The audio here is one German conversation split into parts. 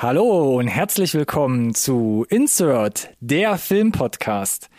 Hallo und herzlich willkommen zu Insert, der Filmpodcast.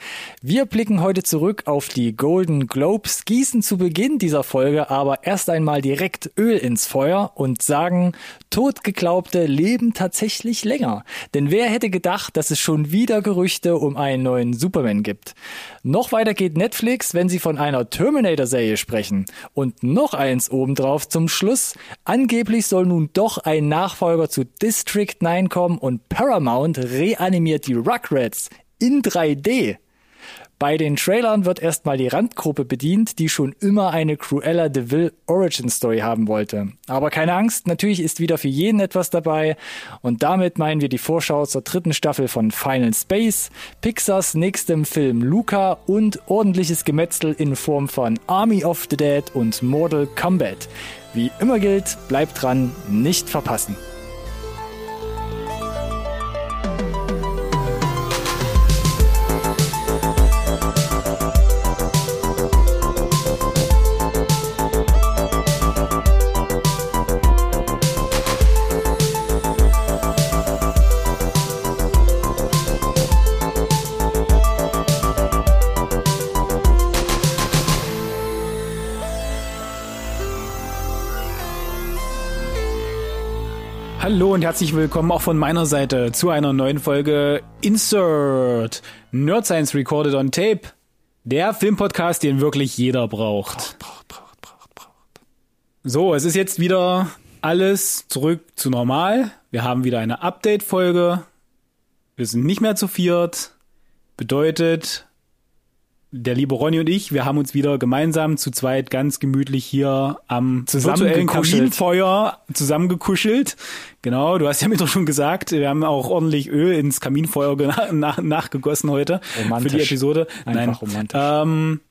Wir blicken heute zurück auf die Golden Globes, gießen zu Beginn dieser Folge aber erst einmal direkt Öl ins Feuer und sagen, Totgeglaubte leben tatsächlich länger. Denn wer hätte gedacht, dass es schon wieder Gerüchte um einen neuen Superman gibt? Noch weiter geht Netflix, wenn sie von einer Terminator-Serie sprechen. Und noch eins obendrauf zum Schluss. Angeblich soll nun doch ein Nachfolger zu District District 9 kommen und Paramount reanimiert die Rugrats in 3D. Bei den Trailern wird erstmal die Randgruppe bedient, die schon immer eine Cruella de Vil Origin Story haben wollte. Aber keine Angst, natürlich ist wieder für jeden etwas dabei. Und damit meinen wir die Vorschau zur dritten Staffel von Final Space, Pixars nächstem Film Luca und ordentliches Gemetzel in Form von Army of the Dead und Mortal Kombat. Wie immer gilt, bleibt dran, nicht verpassen. Hallo und herzlich willkommen auch von meiner Seite zu einer neuen Folge Insert Nerd Science Recorded on Tape. Der Filmpodcast, den wirklich jeder braucht. Braucht, braucht, braucht, braucht. So, es ist jetzt wieder alles zurück zu normal. Wir haben wieder eine Update-Folge. Wir sind nicht mehr zu viert. Bedeutet, der liebe Ronny und ich, wir haben uns wieder gemeinsam zu zweit ganz gemütlich hier am virtuellen Kaminfeuer zusammengekuschelt. Genau, du hast ja mir doch schon gesagt, wir haben auch ordentlich Öl ins Kaminfeuer nach, nachgegossen heute romantisch. für die Episode. Einfach Nein, romantisch. Ähm,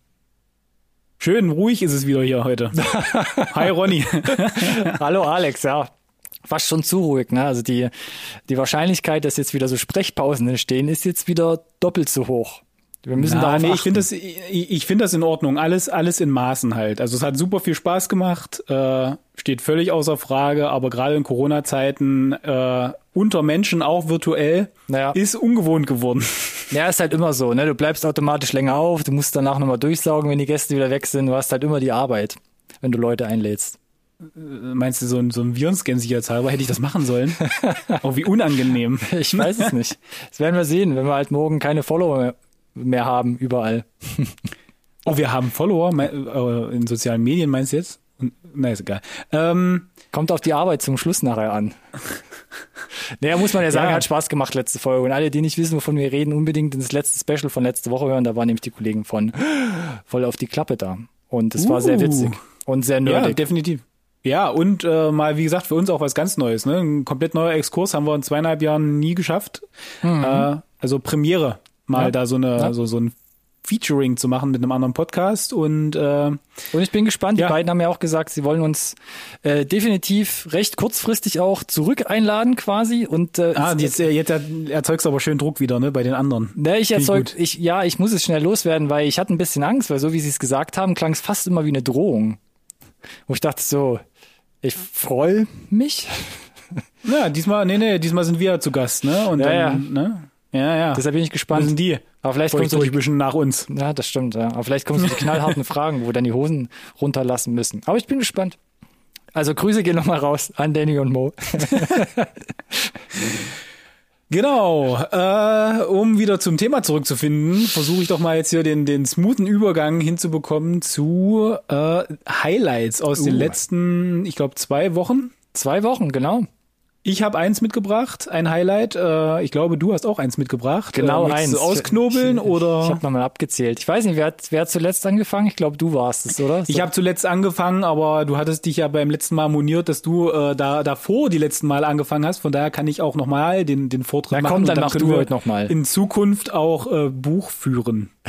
schön ruhig ist es wieder hier heute. Hi Ronny. Hallo Alex, ja fast schon zu ruhig. Ne? Also die, die Wahrscheinlichkeit, dass jetzt wieder so Sprechpausen entstehen, ist jetzt wieder doppelt so hoch. Wir müssen da nee, ich finde das, ich, ich finde das in Ordnung. Alles, alles in Maßen halt. Also es hat super viel Spaß gemacht, äh, steht völlig außer Frage, aber gerade in Corona-Zeiten äh, unter Menschen auch virtuell naja. ist ungewohnt geworden. Ja, ist halt immer so, ne? Du bleibst automatisch länger auf, du musst danach nochmal durchsaugen, wenn die Gäste wieder weg sind. Du hast halt immer die Arbeit, wenn du Leute einlädst. Äh, meinst du, so ein, so ein Virenscan sicherheitshalber hätte ich das machen sollen? oh, wie unangenehm. Ich weiß es nicht. Das werden wir sehen, wenn wir halt morgen keine Follower mehr haben überall. oh, wir haben Follower äh, in sozialen Medien, meinst du jetzt? Na, ist egal. Ähm, Kommt auf die Arbeit zum Schluss nachher an. naja, muss man ja sagen, ja. hat Spaß gemacht letzte Folge. Und alle, die nicht wissen, wovon wir reden, unbedingt das letzte Special von letzte Woche hören. Da waren nämlich die Kollegen von voll auf die Klappe da. Und es uh. war sehr uh. witzig und sehr nerdig. Ja, definitiv. Ja, und äh, mal, wie gesagt, für uns auch was ganz Neues. Ne? Ein komplett neuer Exkurs haben wir in zweieinhalb Jahren nie geschafft. Mhm. Äh, also Premiere mal ja. da so eine ja. so so ein Featuring zu machen mit einem anderen Podcast und äh, und ich bin gespannt. Ja. Die beiden haben ja auch gesagt, sie wollen uns äh, definitiv recht kurzfristig auch zurück einladen quasi und äh, ah jetzt, äh, jetzt erzeugst du aber schön Druck wieder ne bei den anderen. Ne, ich erzeug ich, ich ja ich muss es schnell loswerden, weil ich hatte ein bisschen Angst, weil so wie sie es gesagt haben, klang es fast immer wie eine Drohung. Wo ich dachte so, ich freue mich. Ja, diesmal nee nee diesmal sind wir zu Gast ne und ja, dann ja. ne ja, ja. Deshalb bin ich gespannt. Das sind die. Aber vielleicht kommst du die bisschen nach uns. Ja, das stimmt. Ja. Aber vielleicht kommst du die knallharten Fragen, wo wir dann die Hosen runterlassen müssen. Aber ich bin gespannt. Also Grüße gehen nochmal raus an Danny und Mo. Genau, äh, um wieder zum Thema zurückzufinden, versuche ich doch mal jetzt hier den, den smoothen Übergang hinzubekommen zu äh, Highlights aus uh. den letzten, ich glaube, zwei Wochen. Zwei Wochen, genau. Ich habe eins mitgebracht, ein Highlight. Äh, ich glaube, du hast auch eins mitgebracht. Genau, äh, eins. Ausknobeln ich, oder? Ich habe nochmal abgezählt. Ich weiß nicht, wer hat, wer hat zuletzt angefangen? Ich glaube, du warst es, oder? So. Ich habe zuletzt angefangen, aber du hattest dich ja beim letzten Mal moniert, dass du äh, da davor die letzten Mal angefangen hast. Von daher kann ich auch nochmal den den Vortrag Na, machen. Komm, dann, dann mach du heute nochmal. In Zukunft auch äh, Buch führen.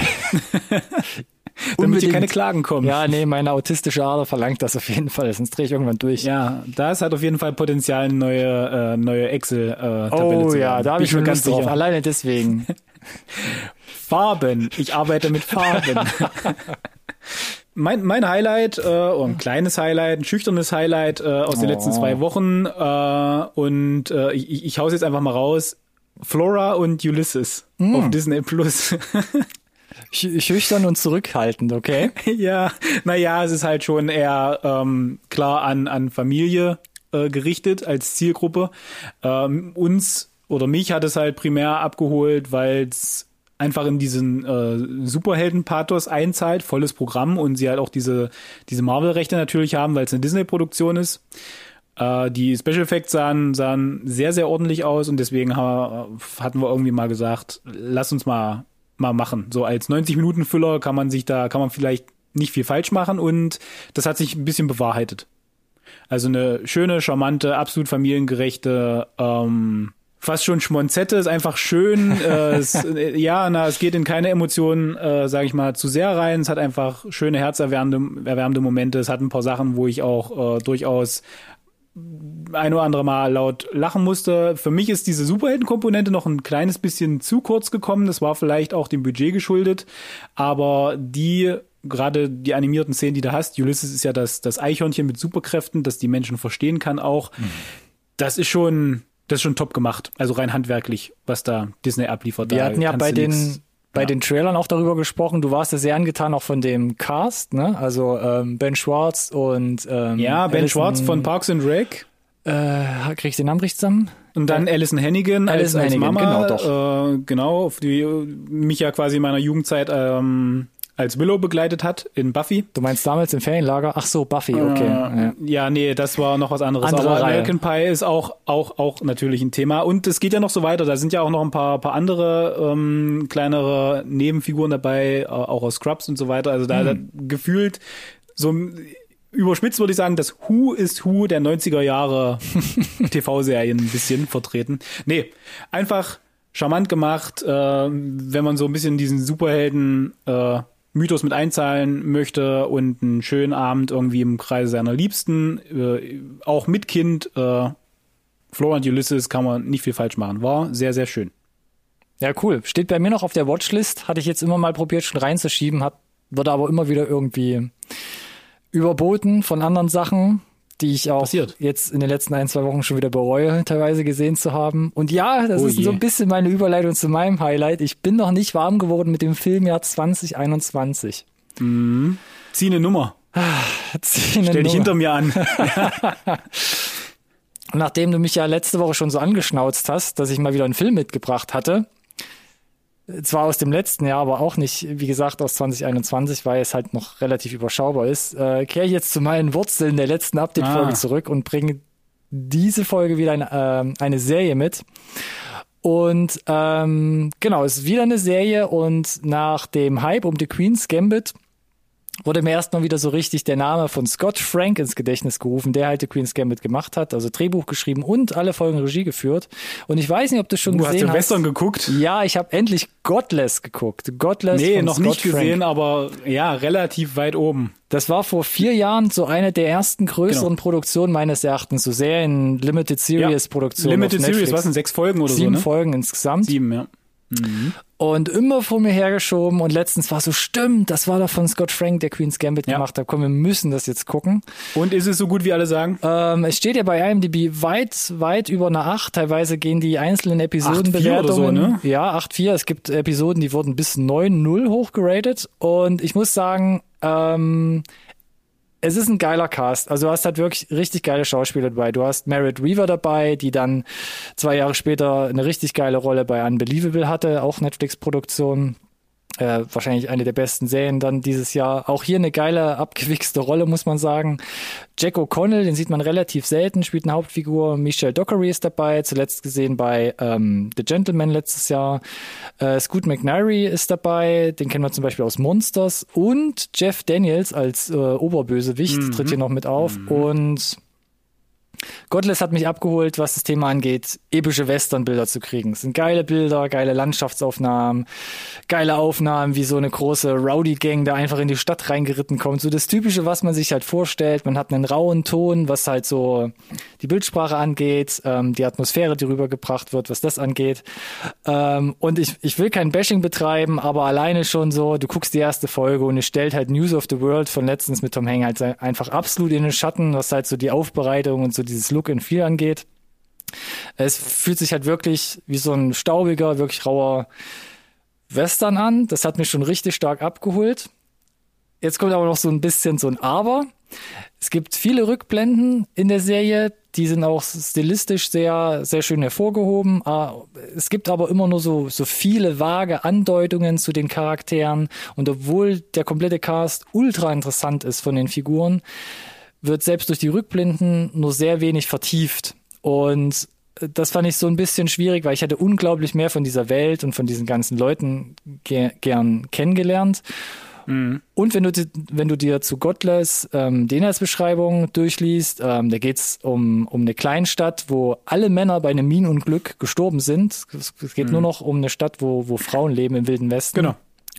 Damit hier keine Klagen kommen. Ja, nee, meine autistische Ader verlangt das auf jeden Fall, sonst drehe ich irgendwann durch. Ja, das hat auf jeden Fall Potenzial, eine neue, äh, neue Excel-Tabelle äh, oh, zu ja, da habe ich schon ganz drauf. Alleine deswegen. Farben. Ich arbeite mit Farben. mein, mein Highlight, äh, oder ein kleines Highlight, ein schüchternes Highlight äh, aus den Oh. letzten zwei Wochen. Äh, und äh, ich, ich hau's jetzt einfach mal raus. Flora und Ulysses Mm. auf Disney Plus. Sch schüchtern und zurückhaltend, okay? ja, naja, es ist halt schon eher ähm, klar an, an Familie äh, gerichtet als Zielgruppe. Ähm, uns oder mich hat es halt primär abgeholt, weil es einfach in diesen äh, Superhelden-Pathos einzahlt, volles Programm und sie halt auch diese, diese Marvel-Rechte natürlich haben, weil es eine Disney-Produktion ist. Äh, die Special Effects sahen, sahen sehr, sehr ordentlich aus und deswegen haben, hatten wir irgendwie mal gesagt, lass uns mal, mal machen. So als 90-Minuten-Füller kann man sich da, kann man vielleicht nicht viel falsch machen und das hat sich ein bisschen bewahrheitet. Also eine schöne, charmante, absolut familiengerechte, ähm, fast schon Schmonzette, ist einfach schön. äh, es, äh, ja, na, es geht in keine Emotionen, äh, sage ich mal, zu sehr rein. Es hat einfach schöne, herzerwärmende erwärmende Momente. Es hat ein paar Sachen, wo ich auch äh, durchaus ein oder andere Mal laut lachen musste. Für mich ist diese Superheldenkomponente noch ein kleines bisschen zu kurz gekommen. Das war vielleicht auch dem Budget geschuldet. Aber die, gerade die animierten Szenen, die du hast, Ulysses ist ja das, das Eichhörnchen mit Superkräften, das die Menschen verstehen kann auch. Das ist schon, das ist schon top gemacht. Also rein handwerklich, was da Disney abliefert. Wir Da hatten ja bei den, bei ja. den Trailern auch darüber gesprochen. Du warst ja sehr angetan auch von dem Cast, ne? Also ähm, Ben Schwartz und ähm, ja, Ben Alison- Schwartz von Parks and Rec. Äh, krieg ich den Namen richtig zusammen? Und dann Alison Hannigan als, Alison als Hannigan, Mama. genau, doch. Äh, genau, die mich ja quasi in meiner Jugendzeit ähm, als Willow begleitet hat in Buffy. Du meinst damals im Ferienlager? Ach so, Buffy, okay. Äh, ja. ja, nee, das war noch was anderes. Andere Aber Reihe. American Pie ist auch, auch, auch natürlich ein Thema. Und es geht ja noch so weiter. Da sind ja auch noch ein paar, paar andere ähm, kleinere Nebenfiguren dabei, äh, auch aus Scrubs und so weiter. Also da, da gefühlt so überspitzt würde ich sagen, das Who ist Who der 90er Jahre TV-Serien ein bisschen vertreten. Nee, einfach charmant gemacht, äh, wenn man so ein bisschen diesen Superhelden äh, Mythos mit einzahlen möchte und einen schönen Abend irgendwie im Kreise seiner Liebsten, äh, auch mit Kind, äh, Flora und Ulysses kann man nicht viel falsch machen. War sehr, sehr schön. Ja, cool. Steht bei mir noch auf der Watchlist. Hatte ich jetzt immer mal probiert, schon reinzuschieben, hat, wurde aber immer wieder irgendwie überboten von anderen Sachen, die ich auch Passiert. jetzt in den letzten ein, zwei Wochen schon wieder bereue, teilweise gesehen zu haben. Und ja, das Oh ist je. so ein bisschen meine Überleitung zu meinem Highlight. Ich bin noch nicht warm geworden mit dem Filmjahr 2021. Zieh eine Nummer. Zieh eine Stell dich Nummer. hinter mir an. Nachdem du mich ja letzte Woche schon so angeschnauzt hast, dass ich mal wieder einen Film mitgebracht hatte, zwar aus dem letzten Jahr, aber auch nicht, wie gesagt, aus 2021, weil es halt noch relativ überschaubar ist, äh, kehre ich jetzt zu meinen Wurzeln der letzten Update-Folge Ah. zurück und bringe diese Folge wieder eine, ähm, eine Serie mit. Und ähm, genau, es ist wieder eine Serie und nach dem Hype um The Queen's Gambit wurde mir erstmal wieder so richtig der Name von Scott Frank ins Gedächtnis gerufen, der halt The Queen's Gambit gemacht hat, also Drehbuch geschrieben und alle Folgen Regie geführt. Und ich weiß nicht, ob du schon Du hast gesehen den hast. Western geguckt? Ja, ich habe endlich Godless geguckt. Godless Nee, noch Scott nicht Frank. gesehen, aber ja, relativ weit oben. Das war vor vier Jahren so eine der ersten größeren Genau. Produktionen meines Erachtens, so sehr in Limited Series Produktionen. Limited auf Series, was sind sechs Folgen oder Sieben so, ne? Folgen insgesamt. Sieben, ja. Und immer vor mir hergeschoben und letztens war so, stimmt, das war doch von Scott Frank, der Queen's Gambit Ja. gemacht hat. Komm, wir müssen das jetzt gucken. Und ist es so gut, wie alle sagen? Ähm, es steht ja bei IMDb weit, weit über eine 8. Teilweise gehen die einzelnen 8,4 Episodenbewertungen. so, ne? Ja, 8,4. Es gibt Episoden, die wurden bis 9,0 hochgeratet. Und ich muss sagen, ähm, es ist ein geiler Cast. Also du hast halt wirklich richtig geile Schauspieler dabei. Du hast Merritt Weaver dabei, die dann zwei Jahre später eine richtig geile Rolle bei Unbelievable hatte, auch Netflix-Produktion. Äh, wahrscheinlich eine der besten Serien dann dieses Jahr. Auch hier eine geile, abgewichste Rolle, muss man sagen. Jack O'Connell, den sieht man relativ selten, spielt eine Hauptfigur. Michelle Dockery ist dabei, zuletzt gesehen bei ähm, The Gentleman letztes Jahr. Äh, Scoot McNairy ist dabei, den kennen wir zum Beispiel aus Monsters. Und Jeff Daniels als äh, Oberbösewicht tritt hier noch mit auf. Und Godless hat mich abgeholt, was das Thema angeht, epische Westernbilder zu kriegen. Es sind geile Bilder, geile Landschaftsaufnahmen, geile Aufnahmen, wie so eine große Rowdy-Gang da einfach in die Stadt reingeritten kommt. So das Typische, was man sich halt vorstellt. Man hat einen rauen Ton, was halt so die Bildsprache angeht, ähm, die Atmosphäre, die rübergebracht wird, was das angeht. Ähm, und ich, ich will kein Bashing betreiben, aber alleine schon so, du guckst die erste Folge und es stellt halt News of the World von letztens mit Tom Hanks halt einfach absolut in den Schatten, was halt so die Aufbereitung und so dieses Look and Feel angeht. Es fühlt sich halt wirklich wie so ein staubiger, wirklich rauer Western an. Das hat mich schon richtig stark abgeholt. Jetzt kommt aber noch so ein bisschen so ein Aber. Es gibt viele Rückblenden in der Serie, die sind auch stilistisch sehr, sehr schön hervorgehoben. Ah, es gibt aber immer nur so, so viele vage Andeutungen zu den Charakteren. Und obwohl der komplette Cast ultra interessant ist von den Figuren, wird selbst durch die Rückblenden nur sehr wenig vertieft. Und das fand ich so ein bisschen schwierig, weil ich hätte unglaublich mehr von dieser Welt und von diesen ganzen Leuten ge gern kennengelernt. Mhm. Und wenn du, wenn du dir zu Godless ähm, die Inhaltsbeschreibung durchliest, ähm, da geht's um, um eine Kleinstadt, wo alle Männer bei einem Minenunglück gestorben sind. Es, es geht mhm. nur noch um eine Stadt, wo, wo Frauen leben im Wilden Westen. Genau.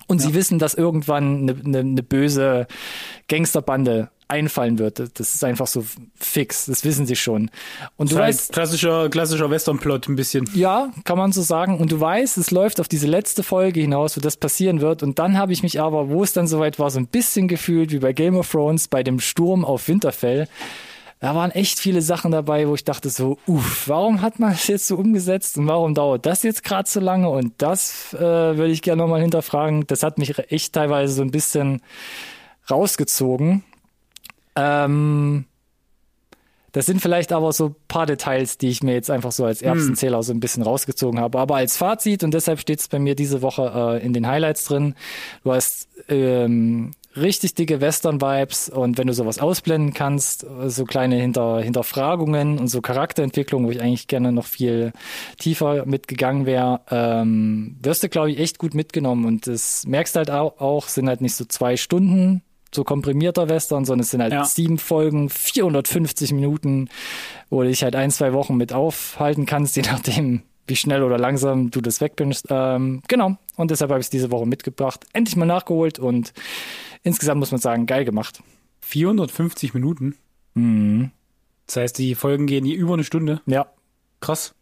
Und ja. sie wissen, dass irgendwann eine, eine, eine böse Gangsterbande einfallen wird. Das ist einfach so fix. Das wissen sie schon. Und du weißt. Klassischer, klassischer Western-Plot ein bisschen. Ja, kann man so sagen. Und du weißt, es läuft auf diese letzte Folge hinaus, wo das passieren wird. Und dann habe ich mich aber, wo es dann soweit war, so ein bisschen gefühlt wie bei Game of Thrones bei dem Sturm auf Winterfell. Da waren echt viele Sachen dabei, wo ich dachte so, uff, warum hat man das jetzt so umgesetzt und warum dauert das jetzt gerade so lange? Und das äh, würde ich gerne nochmal hinterfragen. Das hat mich echt teilweise so ein bisschen rausgezogen. Ähm, das sind vielleicht aber so paar Details, die ich mir jetzt einfach so als Erbsenzähler hm. so ein bisschen rausgezogen habe. Aber als Fazit, und deshalb steht es bei mir diese Woche äh, in den Highlights drin, du hast ähm, richtig dicke Western-Vibes und wenn du sowas ausblenden kannst, so kleine Hinter Hinterfragungen und so Charakterentwicklung, wo ich eigentlich gerne noch viel tiefer mitgegangen wäre, ähm, wirst du, glaube ich, echt gut mitgenommen. Und das merkst halt auch, auch, sind halt nicht so zwei Stunden so komprimierter Western, sondern es sind halt ja. sieben Folgen, 450 Minuten, wo du dich halt ein, zwei Wochen mit aufhalten kannst, je nachdem, wie schnell oder langsam du das wegbingst. Ähm, genau. Und deshalb habe ich es diese Woche mitgebracht. Endlich mal nachgeholt und insgesamt muss man sagen, geil gemacht. 450 Minuten? Mhm. Das heißt, die Folgen gehen hier über eine Stunde? Ja. Krass.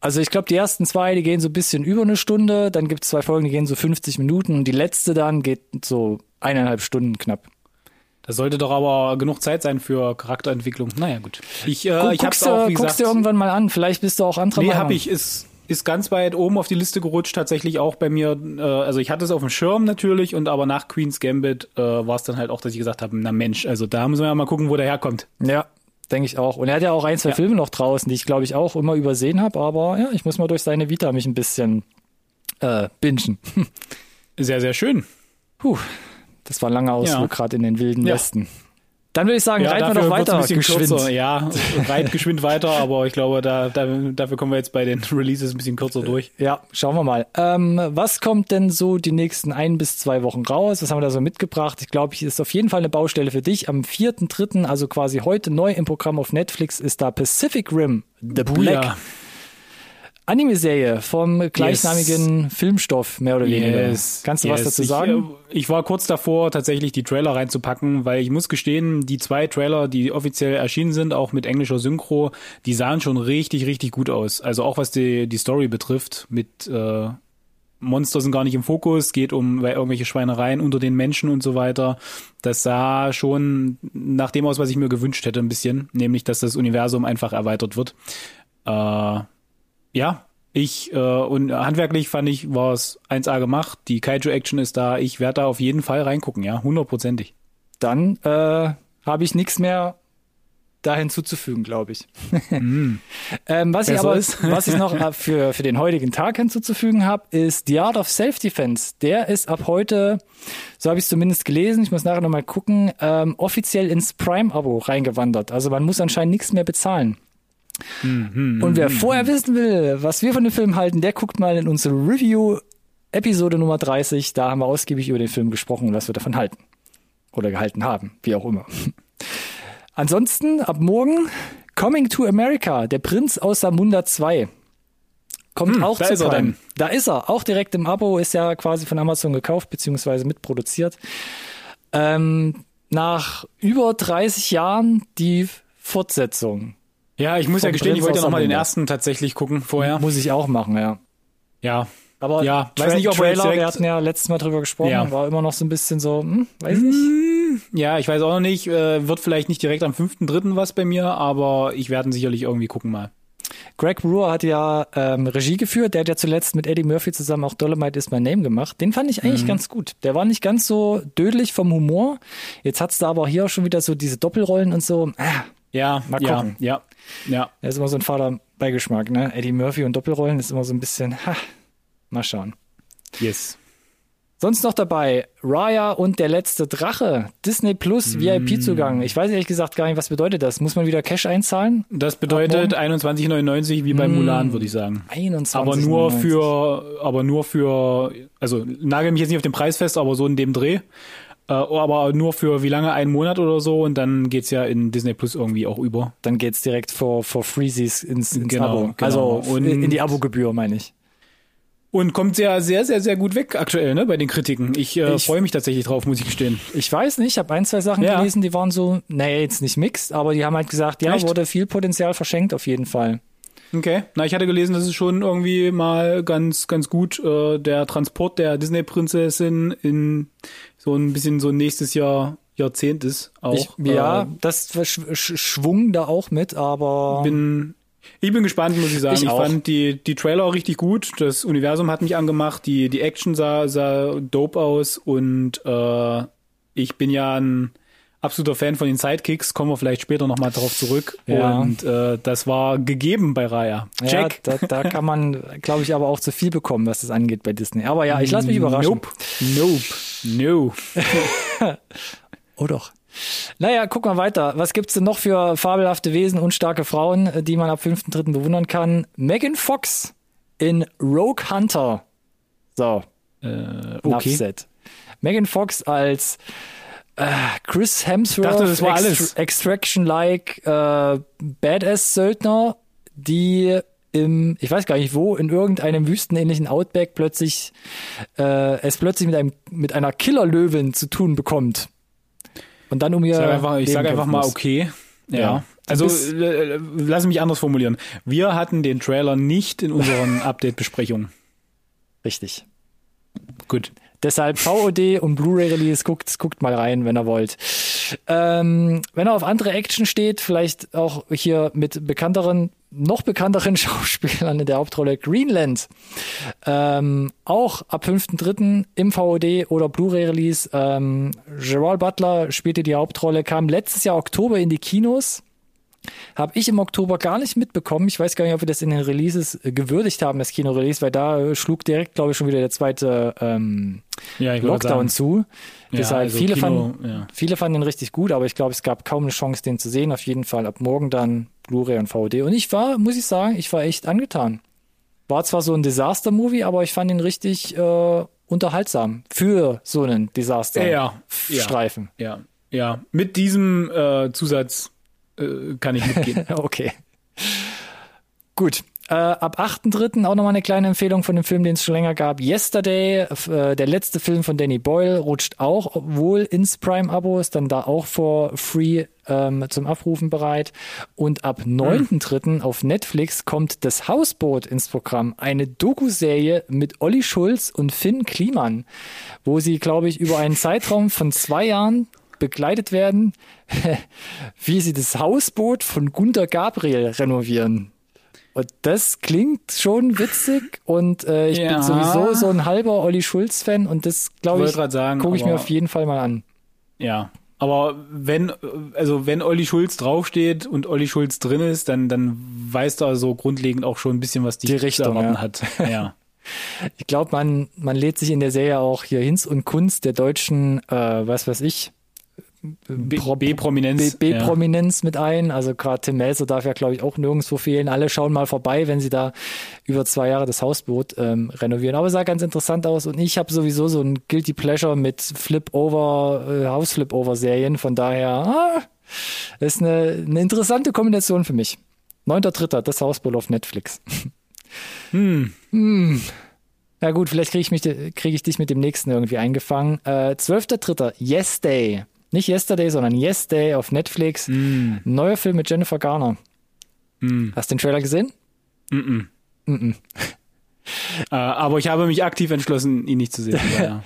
Also ich glaube, die ersten zwei, die gehen so ein bisschen über eine Stunde, dann gibt es zwei Folgen, die gehen so 50 Minuten und die letzte dann geht so eineinhalb Stunden knapp. Da sollte doch aber genug Zeit sein für Charakterentwicklung. Naja, gut. Ich, äh, Guck, ich hab's auch, wie guckst gesagt, dir irgendwann mal an. Vielleicht bist du auch anderer Nee, Meinung. hab ich. Ist, ist ganz weit oben auf die Liste gerutscht. Tatsächlich auch bei mir. Äh, also ich hatte es auf dem Schirm natürlich und aber nach Queen's Gambit äh, war es dann halt auch, dass ich gesagt habe, na Mensch, also da müssen wir ja mal gucken, wo der herkommt. Ja, denke ich auch. Und er hat ja auch ein, zwei ja. Filme noch draußen, die ich glaube ich auch immer übersehen habe. Aber ja, ich muss mal durch seine Vita mich ein bisschen äh, bingen. Sehr, sehr schön. Puh. Das war ein langer Ausflug ja. gerade in den wilden ja. Westen. Dann würde ich sagen, ja, reiten wir noch weiter geschwind. Kürzer. Ja, reit geschwind weiter, aber ich glaube, da, da, dafür kommen wir jetzt bei den Releases ein bisschen kürzer durch. Ja, schauen wir mal. Ähm, was kommt denn so die nächsten ein bis zwei Wochen raus? Was haben wir da so mitgebracht? Ich glaube, ich ist auf jeden Fall eine Baustelle für dich. Am 4.3., also quasi heute neu im Programm auf Netflix, ist da Pacific Rim, The Black. Anime-Serie vom gleichnamigen yes. Filmstoff, mehr oder weniger. Yes. Kannst du yes. was dazu sagen? Ich, ich, war kurz davor, tatsächlich die Trailer reinzupacken, weil ich muss gestehen, die zwei Trailer, die offiziell erschienen sind, auch mit englischer Synchro, die sahen schon richtig, richtig gut aus. Also auch was die, die Story betrifft, mit äh, Monster sind gar nicht im Fokus, geht um irgendwelche Schweinereien unter den Menschen und so weiter. Das sah schon nach dem aus, was ich mir gewünscht hätte, ein bisschen, nämlich, dass das Universum einfach erweitert wird. Äh, ja, ich äh, und handwerklich fand ich, war es 1A gemacht. Die Kaiju-Action ist da. Ich werde da auf jeden Fall reingucken, ja, hundertprozentig. Dann äh, habe ich nichts mehr da hinzuzufügen, glaube ich. Mm. ähm, was ich aber, ist. was ich noch äh, für, für den heutigen Tag hinzuzufügen habe, ist The Art of Self-Defense. Der ist ab heute, so habe ich es zumindest gelesen, ich muss nachher nochmal gucken, ähm, offiziell ins Prime-Abo reingewandert. Also man muss anscheinend nichts mehr bezahlen. Mhm, und wer vorher wissen will, was wir von dem Film halten, der guckt mal in unsere Review Episode Nummer 30. Da haben wir ausgiebig über den Film gesprochen und was wir davon halten. Oder gehalten haben, wie auch immer. Ansonsten, ab morgen Coming to America, der Prinz aus Samunda 2. Kommt Hm, auch da zu Prime. dann. Da ist er, auch direkt im Abo, ist ja quasi von Amazon gekauft, beziehungsweise mitproduziert. Ähm, nach über 30 Jahren die Fortsetzung. Ja, ich muss ja gestehen, ich Prinz wollte aus noch mal den ersten tatsächlich gucken vorher. Muss ich auch machen, ja. Ja. Aber Ja, Tra weiß nicht, ob Trailer, wir hatten ja letztes Mal drüber gesprochen, Ja. war immer noch so ein bisschen so, hm, weiß nicht. Ja, ich weiß auch noch nicht, äh, wird vielleicht nicht direkt am 5.3. was bei mir, aber ich werde sicherlich irgendwie gucken mal. Greg Brewer hat ja ähm, Regie geführt, der hat ja zuletzt mit Eddie Murphy zusammen auch Dolomite is my name gemacht. Den fand ich Mhm. eigentlich ganz gut. Der war nicht ganz so dödelig vom Humor. Jetzt hat's da aber hier auch schon wieder so diese Doppelrollen und so. Ah, Ja, Mal ja, gucken. ja, ja. da ist immer so ein Vater-Beigeschmack, ne? Eddie Murphy und Doppelrollen ist immer so ein bisschen, ha, mal schauen. Yes. Sonst noch dabei Raya und der letzte Drache. Disney Plus Mm. VIP-Zugang. Ich weiß ehrlich gesagt gar nicht, was bedeutet das. Muss man wieder Cash einzahlen? Das bedeutet 21,99 wie bei Mulan, würde ich sagen. 21. Aber nur für, aber nur für, also nagel mich jetzt nicht auf den Preis fest, aber so in dem Dreh. Äh, aber nur für wie lange? Einen Monat oder so und dann geht's ja in Disney Plus irgendwie auch über. Dann geht's direkt vor, vor Freezies ins, ins Genau, Abo. genau. Also Und- in die Abogebühr, meine ich. Und kommt sehr, sehr, sehr, sehr gut weg aktuell, ne, bei den Kritiken. Ich, äh, Ich- freue mich tatsächlich drauf, muss ich gestehen. Ich weiß nicht, ich habe ein, zwei Sachen Ja. gelesen, die waren so, naja, jetzt nicht mixed, aber die haben halt gesagt, ja, Echt? wurde viel Potenzial verschenkt auf jeden Fall. Okay. Na, ich hatte gelesen, das ist schon irgendwie mal ganz, ganz gut, äh, der Transport der Disney-Prinzessin in so ein bisschen so nächstes Jahr, Jahrzehnt ist auch. Ich, ja, Äh, das sch sch schwung da auch mit, aber bin, ich bin gespannt, muss ich sagen. Ich Ich, auch. fand die, die Trailer richtig gut. Das Universum hat mich angemacht. Die, die Action sah, sah dope aus und äh, ich bin ja ein absoluter Fan von den Sidekicks. Kommen wir vielleicht später nochmal drauf zurück. Ja. Und äh, das war gegeben bei Raya. ja, Jack. da, da kann man, glaube ich, aber auch zu viel bekommen, was das angeht bei Disney. Aber ja, ich lasse mich überraschen. Nope. Nope. No. Oh doch. Naja, guck mal weiter. Was gibt's denn noch für fabelhafte Wesen und starke Frauen, die man ab 5.3. bewundern kann? Megan Fox in Rogue Hunter. So, Äh, okay. said. Megan Fox als Chris Hemsworth, Dachte, das war alles. Extraction-like äh, Badass-Söldner, die im, ich weiß gar nicht wo, in irgendeinem wüstenähnlichen Outback plötzlich äh, es plötzlich mit einem mit einer Killerlöwin zu tun bekommt. Und dann um ihr Ich sag einfach, ich sag einfach mal okay. Ja. Ja. Also äh, äh, lass mich anders formulieren. Wir hatten den Trailer nicht in unseren Update-Besprechungen. Richtig. Gut. Deshalb VOD und Blu-ray-Release, guckt, guckt mal rein, wenn ihr wollt. Ähm, wenn er auf andere Action steht, vielleicht auch hier mit bekannteren, noch bekannteren Schauspielern in der Hauptrolle Greenland. Ähm, auch ab 5.3. im VOD oder Blu-ray-Release. Ähm, Gerald Butler spielte die Hauptrolle, kam letztes Jahr Oktober in die Kinos. Habe ich im Oktober gar nicht mitbekommen. Ich weiß gar nicht, ob wir das in den Releases äh, gewürdigt haben, das Kino-Release, weil da äh, schlug direkt, glaube ich, schon wieder der zweite ähm, Ja, Lockdown zu. Ja, Deshalb also viele, Kino, fanden, ja. viele fanden ihn richtig gut, aber ich glaube, es gab kaum eine Chance, den zu sehen. Auf jeden Fall ab morgen dann Blu-ray und VOD. Und ich war, muss ich sagen, ich war echt angetan. War zwar so ein Disaster-Movie, aber ich fand ihn richtig äh, unterhaltsam für so einen Ja, Disaster-Streifen. ja, ja. Mit diesem äh, Zusatz äh, kann ich mitgehen. Okay. Gut. Äh, ab 8.3. auch nochmal eine kleine Empfehlung von dem Film, den es schon länger gab. Yesterday, äh, der letzte Film von Danny Boyle, rutscht auch wohl ins Prime-Abo, ist dann da auch for free ähm, zum Abrufen bereit. Und ab 9.3. auf Netflix kommt das Hausboot ins Programm. Eine Doku-Serie mit Olli Schulz und Finn Kliman, wo sie, glaube ich, über einen Zeitraum von zwei Jahren begleitet werden, wie sie das Hausboot von Gunter Gabriel renovieren. Und das klingt schon witzig und äh, ich Ja. bin sowieso so ein halber Olli Schulz-Fan und das, glaube ich, gucke ich mir auf jeden Fall mal an. Ja. Aber wenn, also wenn Olli Schulz draufsteht und Olli Schulz drin ist, dann, dann weißt du also grundlegend auch schon ein bisschen, was Die zu Richtung, ja. hat. Ja. Ich glaube, man, man lädt sich in der Serie auch hier Hinz und Kunst der deutschen, äh, was weiß ich, B-Prominenz. B- ja. B-Prominenz mit ein. Also gerade Tim Melzer darf ja, glaube ich, auch nirgendwo fehlen. Alle schauen mal vorbei, wenn sie da über zwei Jahre das Hausboot ähm, renovieren. Aber sah ganz interessant aus. Und ich habe sowieso so ein Guilty Pleasure mit Flip-Over, äh, Haus-Flip-Over-Serien. Von daher, ah, ist eine, eine interessante Kombination für mich. 9.3. das Hausbull auf Netflix. Hm. hm. Ja gut, vielleicht kriege ich, mich, krieg ich dich mit dem nächsten irgendwie eingefangen. Äh, 12.3. Yes Day. Nicht Yesterday, sondern Yes Day auf Netflix. Mm. Neuer Film mit Jennifer Garner. Mm. Hast du den Trailer gesehen? Mm -mm. Äh, aber ich habe mich aktiv entschlossen, ihn nicht zu sehen. Ja.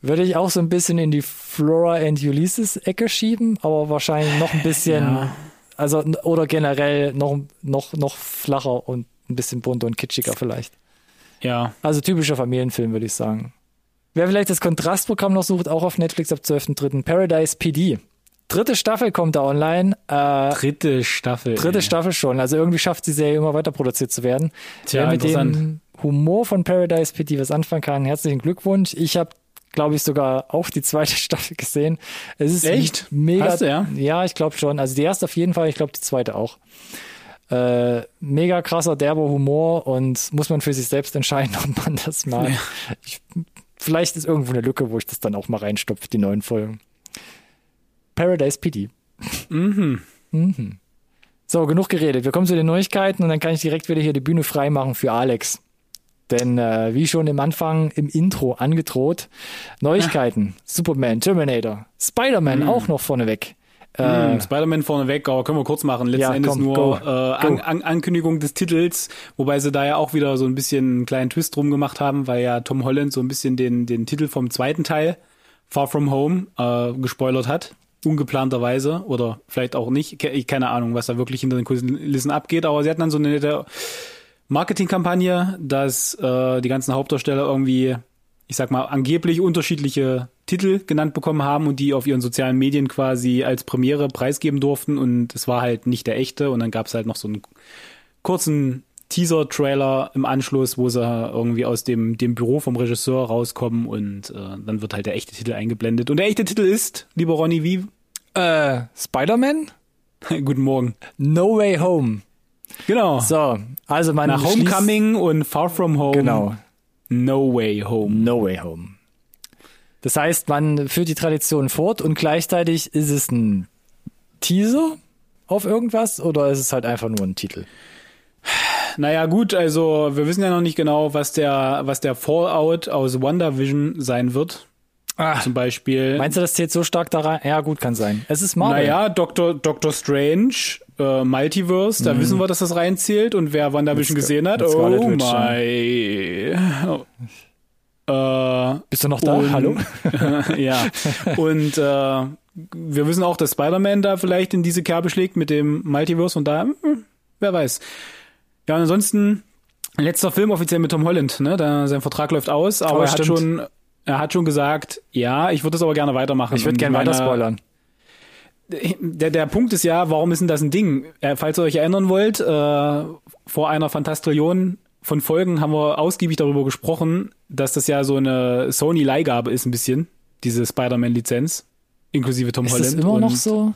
Würde ich auch so ein bisschen in die Flora and Ulysses Ecke schieben, aber wahrscheinlich noch ein bisschen, ja. also oder generell noch, noch, noch flacher und ein bisschen bunter und kitschiger vielleicht. Ja. Also typischer Familienfilm, würde ich sagen. Wer vielleicht das Kontrastprogramm noch sucht, auch auf Netflix ab 12.3. Paradise PD. Dritte Staffel kommt da online. Äh, dritte Staffel. Dritte ey. Staffel schon. Also irgendwie schafft die Serie immer weiter produziert zu werden. Tja, Wer mit dem Humor von Paradise PD was anfangen kann, herzlichen Glückwunsch. Ich habe glaube ich, sogar auch die zweite Staffel gesehen. Es ist echt mega. Hast du, ja? ja, ich glaube schon. Also die erste auf jeden Fall, ich glaube die zweite auch. Äh, mega krasser, derber Humor und muss man für sich selbst entscheiden, ob man das mag. Ja. Ich, vielleicht ist irgendwo eine Lücke, wo ich das dann auch mal reinstopfe, die neuen Folgen. Paradise PD. Mhm. mhm. So, genug geredet. Wir kommen zu den Neuigkeiten und dann kann ich direkt wieder hier die Bühne freimachen für Alex. Denn äh, wie schon im Anfang im Intro angedroht, Neuigkeiten, Superman, Terminator, Spider-Man mhm. auch noch vorneweg. Äh, Spider-Man vorneweg, aber können wir kurz machen. Letzten ja, Endes komm, nur go, äh, an, an, Ankündigung des Titels, wobei sie da ja auch wieder so ein bisschen einen kleinen Twist drum gemacht haben, weil ja Tom Holland so ein bisschen den, den Titel vom zweiten Teil, Far From Home, äh, gespoilert hat. Ungeplanterweise oder vielleicht auch nicht. Ich keine Ahnung, was da wirklich hinter den Kulissen abgeht, aber sie hatten dann so eine nette Marketingkampagne, dass äh, die ganzen Hauptdarsteller irgendwie, ich sag mal, angeblich unterschiedliche Titel genannt bekommen haben und die auf ihren sozialen Medien quasi als Premiere preisgeben durften und es war halt nicht der echte und dann gab es halt noch so einen kurzen Teaser-Trailer im Anschluss, wo sie irgendwie aus dem, dem Büro vom Regisseur rauskommen und äh, dann wird halt der echte Titel eingeblendet. Und der echte Titel ist, lieber Ronny, wie? Äh, Spider-Man? Guten Morgen. No Way Home. Genau. So, also man Nach Homecoming und Far From Home. Genau. No Way Home. No Way Home. Das heißt, man führt die Tradition fort und gleichzeitig ist es ein Teaser auf irgendwas oder ist es halt einfach nur ein Titel? Naja, gut, also wir wissen ja noch nicht genau, was der, was der Fallout aus WandaVision sein wird. Ah, zum Beispiel. Meinst du, das zählt so stark da rein? Ja, gut, kann sein. Es ist Marvel. Naja, Doctor, Doctor Strange, äh, Multiverse, mhm. da wissen wir, dass das reinzählt. Und wer WandaVision gesehen hat, oh my. Oh. Äh, Bist du noch da? Und, Hallo? ja. Und äh, wir wissen auch, dass Spider-Man da vielleicht in diese Kerbe schlägt mit dem Multiverse und da, hm, wer weiß. Ja, und ansonsten, letzter Film offiziell mit Tom Holland, ne? Da, sein Vertrag läuft aus, aber oh, er hat schon, er hat schon gesagt, ja, ich würde das aber gerne weitermachen. Ich würde gerne weiter spoilern. Der, der Punkt ist ja, warum ist denn das ein Ding? Äh, falls ihr euch erinnern wollt, äh, vor einer Fantastrillion von Folgen haben wir ausgiebig darüber gesprochen, dass das ja so eine Sony-Leihgabe ist, ein bisschen, diese Spider-Man-Lizenz, inklusive Tom ist Holland. Ist das immer noch so?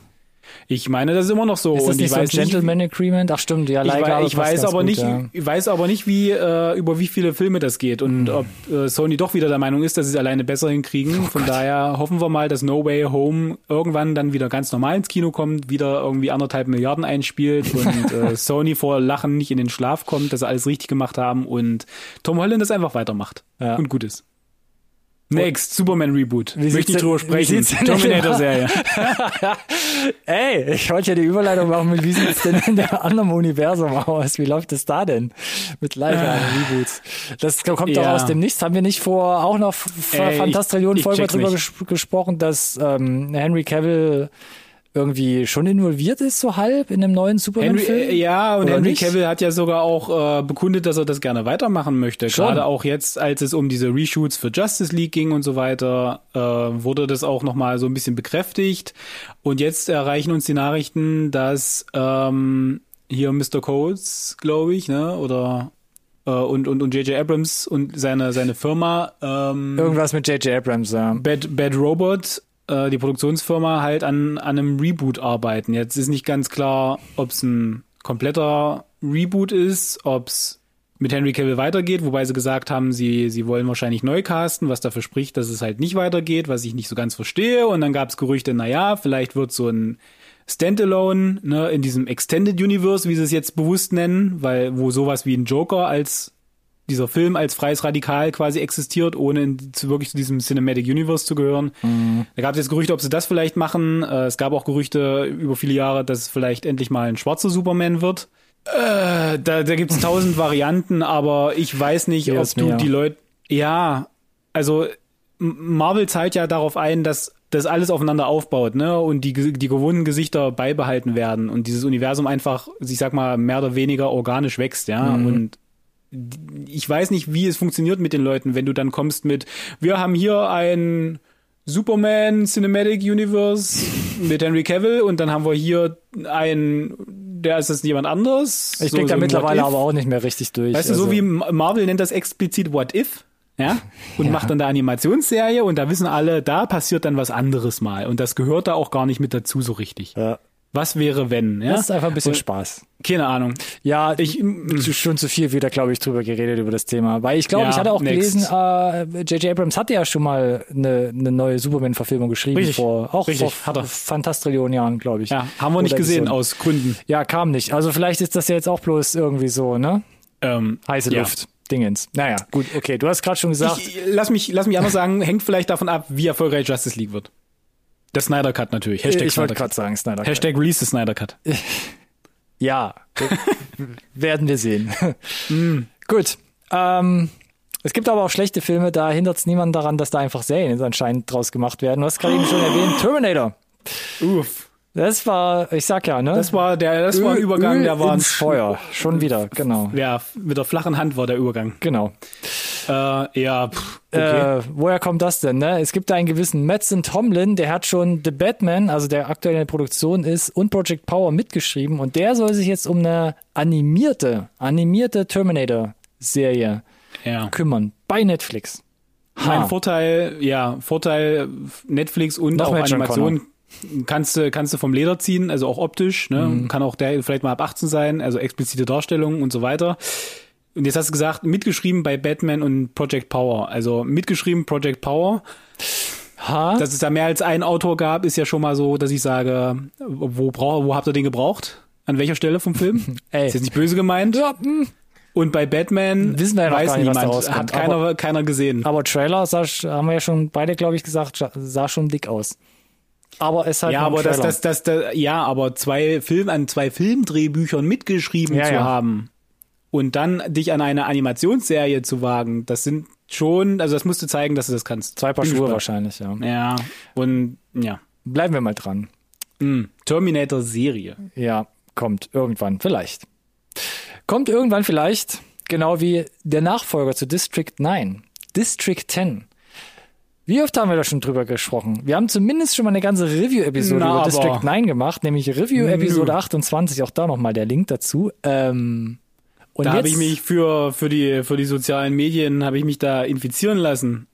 Ich meine, das ist immer noch so. Ist das nicht so ein Gentleman Agreement? Ach stimmt, ja, Leihgabe Ich, weiß, ich weiß aber gut, nicht, ja. ich weiß aber nicht, wie äh, über wie viele Filme das geht und mhm. ob äh, Sony doch wieder der Meinung ist, dass sie es alleine besser hinkriegen. Oh Von Gott. daher hoffen wir mal, dass No Way Home irgendwann dann wieder ganz normal ins Kino kommt, wieder irgendwie anderthalb Milliarden einspielt und äh, Sony vor Lachen nicht in den Schlaf kommt, dass sie alles richtig gemacht haben und Tom Holland das einfach weitermacht ja. und gut ist. Next, Superman Reboot. Wie Möchte nicht drüber sprechen. Terminator-Serie. Ey, ich wollte ja die Überleitung machen mit, wie sieht's denn in der anderen Universum aus? Wie läuft es da denn? Mit Live-Reboots. Das kommt ja. doch aus dem Nichts. Haben wir nicht vor auch noch Fantastillionen Folge drüber ges gesprochen, dass ähm, Henry Cavill irgendwie schon involviert ist, so halb in dem neuen Superman-Film. Äh, ja, und Oder Henry nicht? Cavill hat ja sogar auch äh, bekundet, dass er das gerne weitermachen möchte. Schon. Gerade auch jetzt, als es um diese Reshoots für Justice League ging und so weiter, äh, wurde das auch nochmal so ein bisschen bekräftigt. Und jetzt erreichen uns die Nachrichten, dass ähm, hier Mr. Coates, glaube ich, ne, oder äh, und und und JJ Abrams und seine seine Firma ähm, irgendwas mit JJ Abrams ja Bad Bad Robot äh, die Produktionsfirma halt an, an einem Reboot arbeiten. Jetzt ist nicht ganz klar, ob es ein kompletter Reboot ist, ob es mit Henry Cavill weitergeht, wobei sie gesagt haben, sie, sie wollen wahrscheinlich neu casten, was dafür spricht, dass es halt nicht weitergeht, was ich nicht so ganz verstehe. Und dann gab es Gerüchte, naja, vielleicht wird so ein Standalone, ne, in diesem Extended Universe, wie sie es jetzt bewusst nennen, weil wo sowas wie ein Joker als dieser Film als freies Radikal quasi existiert, ohne in, zu, wirklich zu diesem Cinematic Universe zu gehören. Mhm. Da gab es jetzt Gerüchte, ob sie das vielleicht machen. Äh, es gab auch Gerüchte über viele Jahre, dass es vielleicht endlich mal ein schwarzer Superman wird. Äh, da da gibt es tausend Varianten, aber ich weiß nicht, Hier ob du die Leute. Ja, also Marvel zahlt ja darauf ein, dass das alles aufeinander aufbaut, ne? Und die, die gewohnten Gesichter beibehalten werden und dieses Universum einfach, ich sag mal, mehr oder weniger organisch wächst, ja. Mhm. Und ich weiß nicht, wie es funktioniert mit den Leuten, wenn du dann kommst mit, wir haben hier ein Superman Cinematic Universe mit Henry Cavill und dann haben wir hier ein, der ist das jemand anderes. Ich So- da so ein mittlerweile aber auch nicht mehr richtig durch. Weißt du, so Also, wie Marvel nennt das explizit What If, ja, und Ja. macht dann eine Animationsserie und da wissen alle, da passiert dann was anderes mal und das gehört da auch gar nicht mit dazu so richtig. Ja. Was wäre wenn, ja? Das ist einfach ein bisschen Und- Spaß. Keine Ahnung. Ja, Ich- zu- schon zu viel wieder, glaube ich, drüber geredet über das Thema. Weil ich glaube, Ja, ich hatte auch next. gelesen, äh, J.J. Abrams hatte ja schon mal eine, eine neue Superman-Verfilmung geschrieben Richtig, vor auch richtig, vor hat er. Fantastillionen Jahren, glaube ich. Ja, haben wir nicht gesehen so. aus Gründen. Ja, kam nicht. Also vielleicht ist das ja jetzt auch bloß irgendwie so, ne? Ähm, Heiße ja. Luft. Dingens. Naja, gut, okay. Du hast gerade schon gesagt, Ich, lass mich, lass mich anders sagen, hängt vielleicht davon ab, wie erfolgreich Justice League wird. Der Snyder Cut natürlich. Hashtag ich wollte Snyder gerade Cut. sagen, Snyder. Cut. Hashtag Release the Snyder Cut. Ja, werden wir sehen. Mm. Gut. Ähm, es gibt aber auch schlechte Filme, da hindert es niemand daran, dass da einfach Serien anscheinend draus gemacht werden. Du hast gerade eben schon erwähnt, Terminator. Uff. Das war, ich sag ja, ne? Das war der, das war ein Öl- Übergang, Öl der war ins Feuer. Schon wieder, genau. Ja, mit der flachen Hand war der Übergang. Genau. Äh, ja, pff, okay. Äh, woher kommt das denn? Ne? Es gibt da einen gewissen Mattson Tomlin, der hat schon The Batman, also der aktuell in der Produktion ist, und Project Power mitgeschrieben und der soll sich jetzt um eine animierte, animierte Terminator-Serie ja. kümmern bei Netflix. Mein Ha. Vorteil, ja, Vorteil Netflix und Noch auch mehr John Animation kannst du, kannst du vom Leder ziehen, also auch optisch, ne? Mhm. Kann auch der vielleicht mal ab 18 sein, also explizite Darstellungen und so weiter. Und jetzt hast du gesagt, mitgeschrieben bei Batman und Project Power. Also mitgeschrieben Project Power. Ha? Dass es da mehr als einen Autor gab, ist ja schon mal so, dass ich sage, wo, brauch, wo habt ihr den gebraucht? An welcher Stelle vom Film? Ey. Ist jetzt nicht böse gemeint. ja, hm. Und bei Batman Wissen wir ja weiß niemand, rauskommt. hat keiner, keiner gesehen. Aber Trailer sah, haben wir ja schon beide, glaube ich, gesagt, sah schon dick aus. Aber es halt Ja, aber das, das, das, das, ja, aber zwei Film, an zwei Filmdrehbüchern mitgeschrieben Ja, zu ja. haben und dann dich an eine Animationsserie zu wagen, das sind schon, also das musst du zeigen, dass du das kannst. Zwei Paar Schuhe wahrscheinlich, ja. Ja, und ja. Bleiben wir mal dran. Mm. Terminator Serie. Ja, kommt irgendwann, vielleicht. Kommt irgendwann vielleicht, genau wie der Nachfolger zu District 9, District 10. Wie oft haben wir da schon drüber gesprochen? Wir haben zumindest schon mal eine ganze Review-Episode über District 9 gemacht, nämlich Review-Episode Nö. 28, auch da nochmal der Link dazu. Ähm, und Da habe ich mich für, für die, für die sozialen Medien, habe ich mich da infizieren lassen.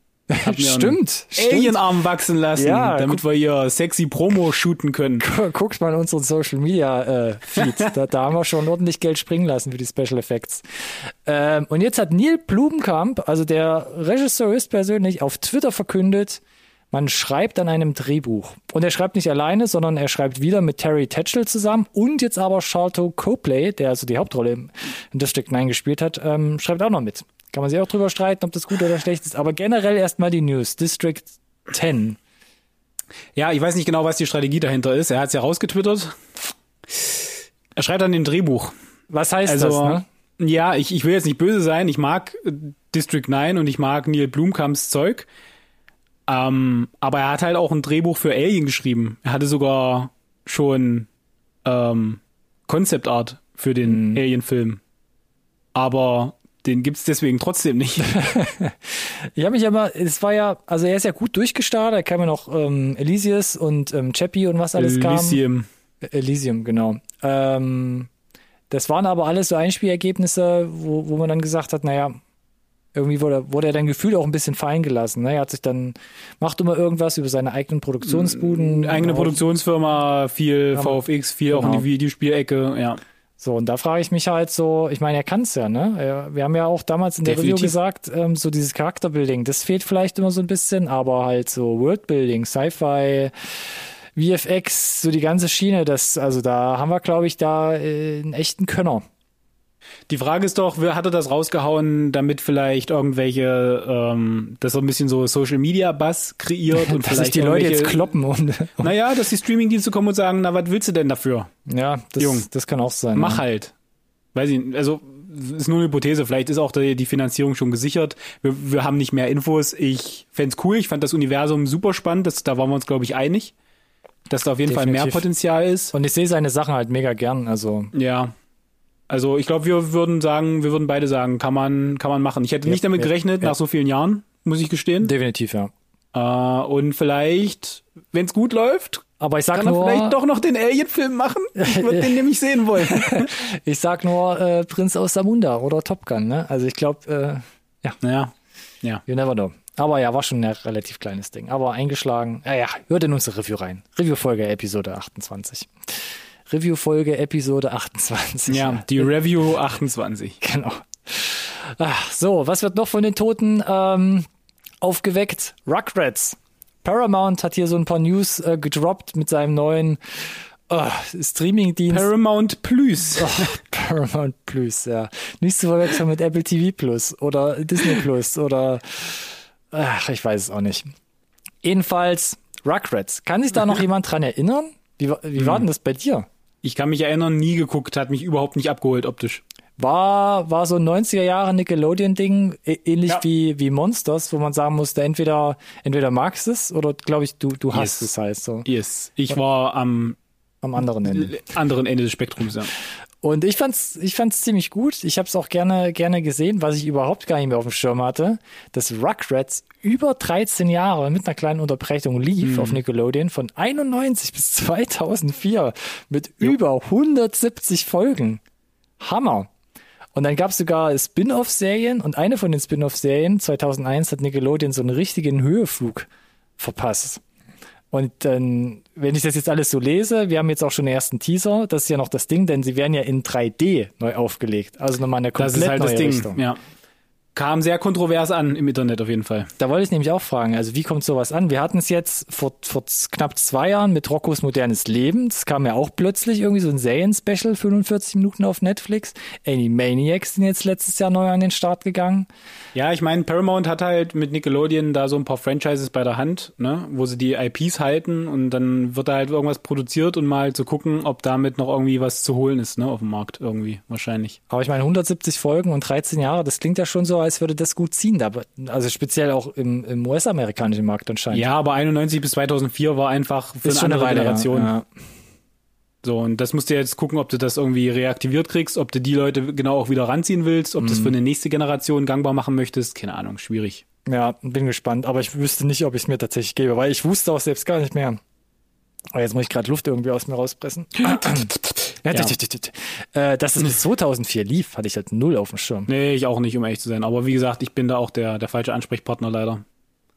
Stimmt, stimmt. Alienarm wachsen lassen, Ja, damit wir hier sexy Promo shooten können. guckt mal in unseren Social Media äh, Feed. da, da haben wir schon ordentlich Geld springen lassen für die Special Effects. Ähm, und jetzt hat Neil Blumenkamp, also der Regisseur ist persönlich, auf Twitter verkündet, man schreibt an einem Drehbuch. Und er schreibt nicht alleine, sondern er schreibt wieder mit Terry Tatchell zusammen und jetzt aber Charlton Copley, der also die Hauptrolle im, in District 9 gespielt hat, ähm, schreibt auch noch mit. Kann man sich auch drüber streiten, ob das gut oder schlecht ist. Aber generell erstmal die News. District 10. Ja, ich weiß nicht genau, was die Strategie dahinter ist. Er hat es ja rausgetwittert. Er schreibt an dem Drehbuch. Was heißt Also, das, ne? ja, ich, ich will jetzt nicht böse sein. Ich mag äh, District 9 und ich mag Neil Blumkamps Zeug. Ähm, aber er hat halt auch ein Drehbuch für Alien geschrieben. Er hatte sogar schon ähm, Concept Art für den Mhm. Alien-Film. Aber den gibt's deswegen trotzdem nicht. Ich habe mich aber, es war ja, also er ist ja gut durchgestartet, da kam ja noch ähm, Elysius und ähm, Chappie und was alles Elysium. kam. Elysium, genau. Ähm, das waren aber alles so Einspielergebnisse, wo, wo man dann gesagt hat, naja, irgendwie wurde, wurde er dann gefühlt auch ein bisschen fallen gelassen. Ne? Er hat sich dann, macht immer irgendwas über seine eigenen Produktionsbuden. Eigene Auch- Produktionsfirma, viel Aber- VFX, viel auch in genau. die Videospielecke, ja. So, und da frage ich mich halt so, ich meine, er kann's ja, ne? Wir haben ja auch damals in der Review Definitiv. gesagt, ähm, so dieses Charakterbuilding, das fehlt vielleicht immer so ein bisschen, aber halt so Worldbuilding, Sci-Fi, VFX, so die ganze Schiene, das, also da haben wir, glaube ich, da äh, einen echten Könner. Die Frage ist doch, wer hatte das rausgehauen, damit vielleicht irgendwelche, ähm, das so ein bisschen so Social Media Buzz kreiert und dass vielleicht sich die Leute jetzt kloppen und Naja, dass die Streamingdienste kommen und sagen, na, was willst du denn dafür? ja, das, Jung. das kann auch sein. Mach ja. halt. Weiß ich, also ist nur eine Hypothese. Vielleicht ist auch die, die Finanzierung schon gesichert. Wir, wir haben nicht mehr Infos. Ich fänd's cool. Ich fand das Universum super spannend. Das, da waren wir uns, glaube ich, einig, dass da auf jeden Fall mehr Definitiv. Potenzial ist. Und ich sehe seine Sachen halt mega gern, also Ja. Also ich glaube, wir würden sagen, wir würden beide sagen, kann man, kann man machen. Ich hätte Ja, nicht damit ja, gerechnet, ja. nach so vielen Jahren, muss ich gestehen. definitiv, ja. Äh, und vielleicht, wenn's gut läuft, Aber ich sag kann er nur, vielleicht doch noch den Alien-Film machen. Ich würde den nämlich sehen wollen. ich sag nur äh, Prinz aus Samunda oder Top Gun, ne? Also ich glaube, äh, ja. Ja. you never know. Aber ja, war schon ein relativ kleines Ding. Aber eingeschlagen, naja, hört in unsere Review rein. Review-Folge Episode 28. Review-Folge Episode 28. Ja, die Review 28. Genau. Ach, so, was wird noch von den Toten ähm, aufgeweckt? Rugrats. Paramount hat hier so ein paar News äh, gedroppt mit seinem neuen äh, Streaming-Dienst. Paramount Plus. Paramount Plus, ja. Nicht zu verwechseln mit Apple TV Plus oder Disney Plus oder ach, ich weiß es auch nicht. Jedenfalls Rugrats. Kann sich da noch jemand dran erinnern? Wie, wie war denn das bei dir? Ich kann mich erinnern, nie geguckt, hat mich überhaupt nicht abgeholt optisch. War, war so ein 90er Jahre Nickelodeon-Ding, ähnlich Ja. wie, wie Monsters, wo man sagen musste, entweder, entweder magst es oder glaube ich, du, du hast Yes. es halt so Yes. Ich war am am anderen Ende. anderen Ende des Spektrums, ja. Und ich fand's, ich fand's ziemlich gut. Ich habe es auch gerne, gerne gesehen, was ich überhaupt gar nicht mehr auf dem Schirm hatte, dass Rugrats über 13 Jahre mit einer kleinen Unterbrechung lief auf Nickelodeon von 91 bis 2004 mit über 170 Folgen. Hammer. Und dann gab's sogar Spin-off-Serien und eine von den Spin-off-Serien 2001 hat Nickelodeon so einen richtigen Höheflug verpasst. Und dann, wenn ich das jetzt alles so lese, wir haben jetzt auch schon den ersten Teaser, das ist ja noch das Ding, denn sie werden ja in 3D neu aufgelegt. Also nochmal eine komplett Das ist halt neue das Ding. Richtung. Ja. Kam sehr kontrovers an im Internet auf jeden Fall. Da wollte ich nämlich auch fragen, also wie kommt sowas an? Wir hatten es jetzt vor, vor knapp zwei Jahren mit Roccos modernes Leben. Das kam ja auch plötzlich irgendwie so ein Serien-Special, 45 Minuten auf Netflix. Animaniacs sind jetzt letztes Jahr neu an den Start gegangen. Ja, ich meine, Paramount hat halt mit Nickelodeon da so ein paar Franchises bei der Hand, ne, wo sie die IPs halten und dann wird da halt irgendwas produziert und mal zu gucken, ob damit noch irgendwie was zu holen ist, ne, auf dem Markt irgendwie, wahrscheinlich. Aber ich meine, 170 Folgen und 13 Jahre, das klingt ja schon so, als würde das gut ziehen. Da, also speziell auch im, im US-amerikanischen Markt anscheinend. Ja, aber 91 bis 2004 war einfach für ist eine andere Weile. Generation. Ja. So, und das musst du jetzt gucken, ob du das irgendwie reaktiviert kriegst, ob du die Leute genau auch wieder ranziehen willst, ob du das für eine nächste Generation gangbar machen möchtest. Keine Ahnung, schwierig. Ja, bin gespannt, aber ich wüsste nicht, ob ich es mir tatsächlich gebe, weil ich wusste auch selbst gar nicht mehr. Aber jetzt muss ich gerade Luft irgendwie aus mir rauspressen. ja, äh, dass es bis 2004 lief, hatte ich halt null auf dem Schirm. Nee, ich auch nicht, um ehrlich zu sein. Aber wie gesagt, ich bin da auch der, der falsche Ansprechpartner leider.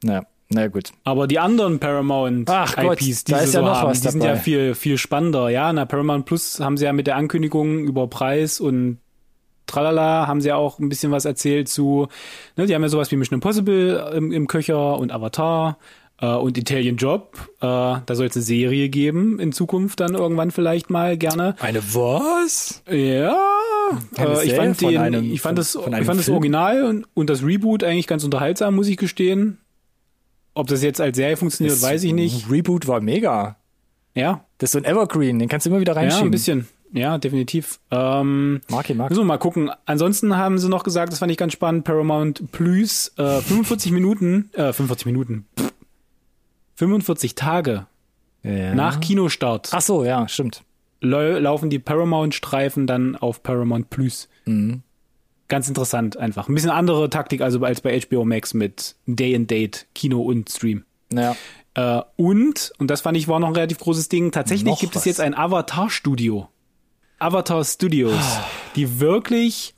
Naja, naja gut. Aber die anderen Paramount Ach Gott, IPs, die sie ja so noch haben, was die sind ja viel, viel spannender. Ja, na, Paramount Plus haben sie ja mit der Ankündigung über Preis und tralala haben sie ja auch ein bisschen was erzählt zu, ne, die haben ja sowas wie Mission Impossible im, im Köcher und Avatar äh, und Italian Job. Äh, da soll es eine Serie geben in Zukunft dann irgendwann vielleicht mal gerne. Eine was? Ja, äh, ich fand, den, einem- ich fand das, ich fand das? Original und, und das Reboot eigentlich ganz unterhaltsam, muss ich gestehen. Ob das jetzt als Serie funktioniert, Das weiß ich nicht. Reboot war mega. Ja, Das ist so ein Evergreen, den kannst du immer wieder ja, reinschieben. ein bisschen. Ja, definitiv. Ähm, ich, mag. müssen wir mal gucken. Ansonsten haben sie noch gesagt, das fand ich ganz spannend, Paramount Plus, äh, 45 Minuten, äh, 45 Minuten, pff, 45 Tage Ja. nach Kinostart Ach so, ja, stimmt. lau- laufen die Paramount-Streifen dann auf Paramount Plus. Mhm. Ganz interessant einfach. Ein bisschen andere Taktik also als bei HBO Max mit Day and Date, Kino und Stream. Ja. Äh, und, und das fand ich war noch ein relativ großes Ding, tatsächlich Noch gibt was. es jetzt ein Avatar-Studio. Avatar Studios, die wirklich,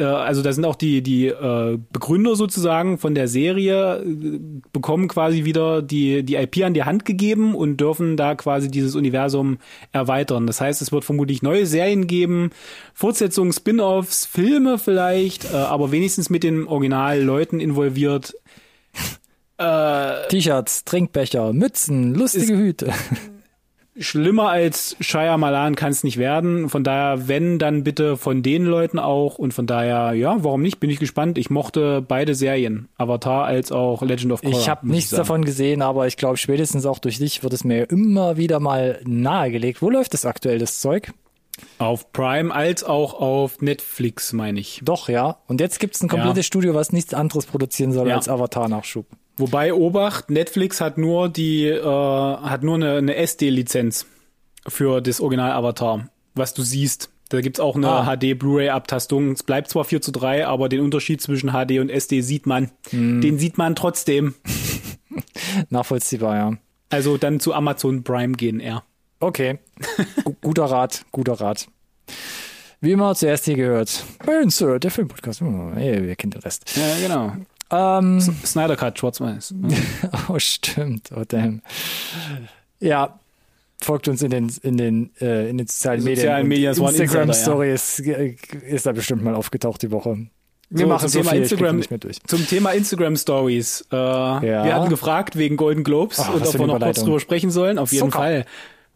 äh, also da sind auch die, die äh, Begründer sozusagen von der Serie, äh, bekommen quasi wieder die, die IP an die Hand gegeben und dürfen da quasi dieses Universum erweitern. Das heißt, es wird vermutlich neue Serien geben, Fortsetzungen, Spin-offs, Filme vielleicht, äh, aber wenigstens mit den Originalleuten involviert. T-Shirts, Trinkbecher, Mützen, lustige Hüte. Schlimmer als Shia Malan kann es nicht werden. Von daher, wenn, dann bitte von den Leuten auch. Und von daher, ja, warum nicht? Bin ich gespannt. Ich mochte beide Serien, Avatar als auch Legend of Korra. Ich habe nichts davon gesehen, aber ich glaube, spätestens auch durch dich wird es mir immer wieder mal nahegelegt. Wo läuft das aktuell, das Zeug? Auf Prime als auch auf Netflix, meine ich. Doch, ja. Und jetzt gibt's ein komplettes Ja. Studio, was nichts anderes produzieren soll Ja. als Avatar-Nachschub. Wobei Obacht, Netflix hat nur die, äh, hat nur eine, eine SD-Lizenz für das Original Avatar, was du siehst. Da gibt's auch eine Ah. HD Blu-ray-Abtastung. Es bleibt zwar 4 zu 3, aber den Unterschied zwischen HD und SD sieht man. Hm. Den sieht man trotzdem. Nachvollziehbar, ja. Also dann zu Amazon Prime gehen eher. Okay. Gu- guter Rat, guter Rat. Wie immer zuerst hier gehört. Bei Insert, der Filmpodcast. Hey, wir kennen den Rest. Ja, genau. Ähm, Snyder Cut, schwarz-weiß. oh, stimmt. Oh, damn. Ja. Folgt uns in den, in den, äh, in den sozialen Medien. Sozialen Medien, das war ein Instagram Insider, ja. Story ist, ist da bestimmt mal aufgetaucht die Woche. Wir So, machen zum so Thema viel, Instagram. nicht mehr durch. Zum Thema Instagram Stories. Äh, Wir hatten gefragt wegen Golden Globes Ach, und ob wir noch kurz drüber sprechen sollen. Auf jeden Zucker. Fall.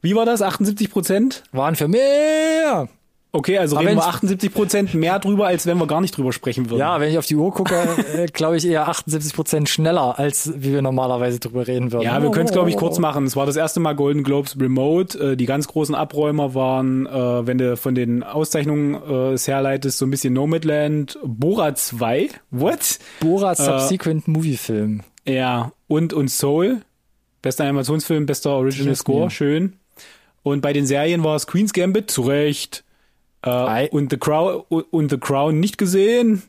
Wie war das? 78 Prozent? Waren für mehr. Okay, also Aber reden wir wenn's- 78 Prozent mehr drüber, als wenn wir gar nicht drüber sprechen würden. Ja, wenn ich auf die Uhr gucke, äh, glaube ich eher 78 Prozent schneller, als wie wir normalerweise drüber reden würden. Ja, wir können es, glaube ich, kurz machen. Es war das erste Mal Golden Globes Remote. Äh, Die ganz großen Abräumer waren, äh, wenn du von den Auszeichnungen äh, es herleitest, so ein bisschen Nomadland, Bora 2, what? Borat Äh, Subsequent Movie Film. Ja, und, und Soul. Bester Animationsfilm, bester Original Score, schön. Und bei den Serien war es Queen's Gambit, zu Recht. Äh, und, The Crown, und The Crown nicht gesehen.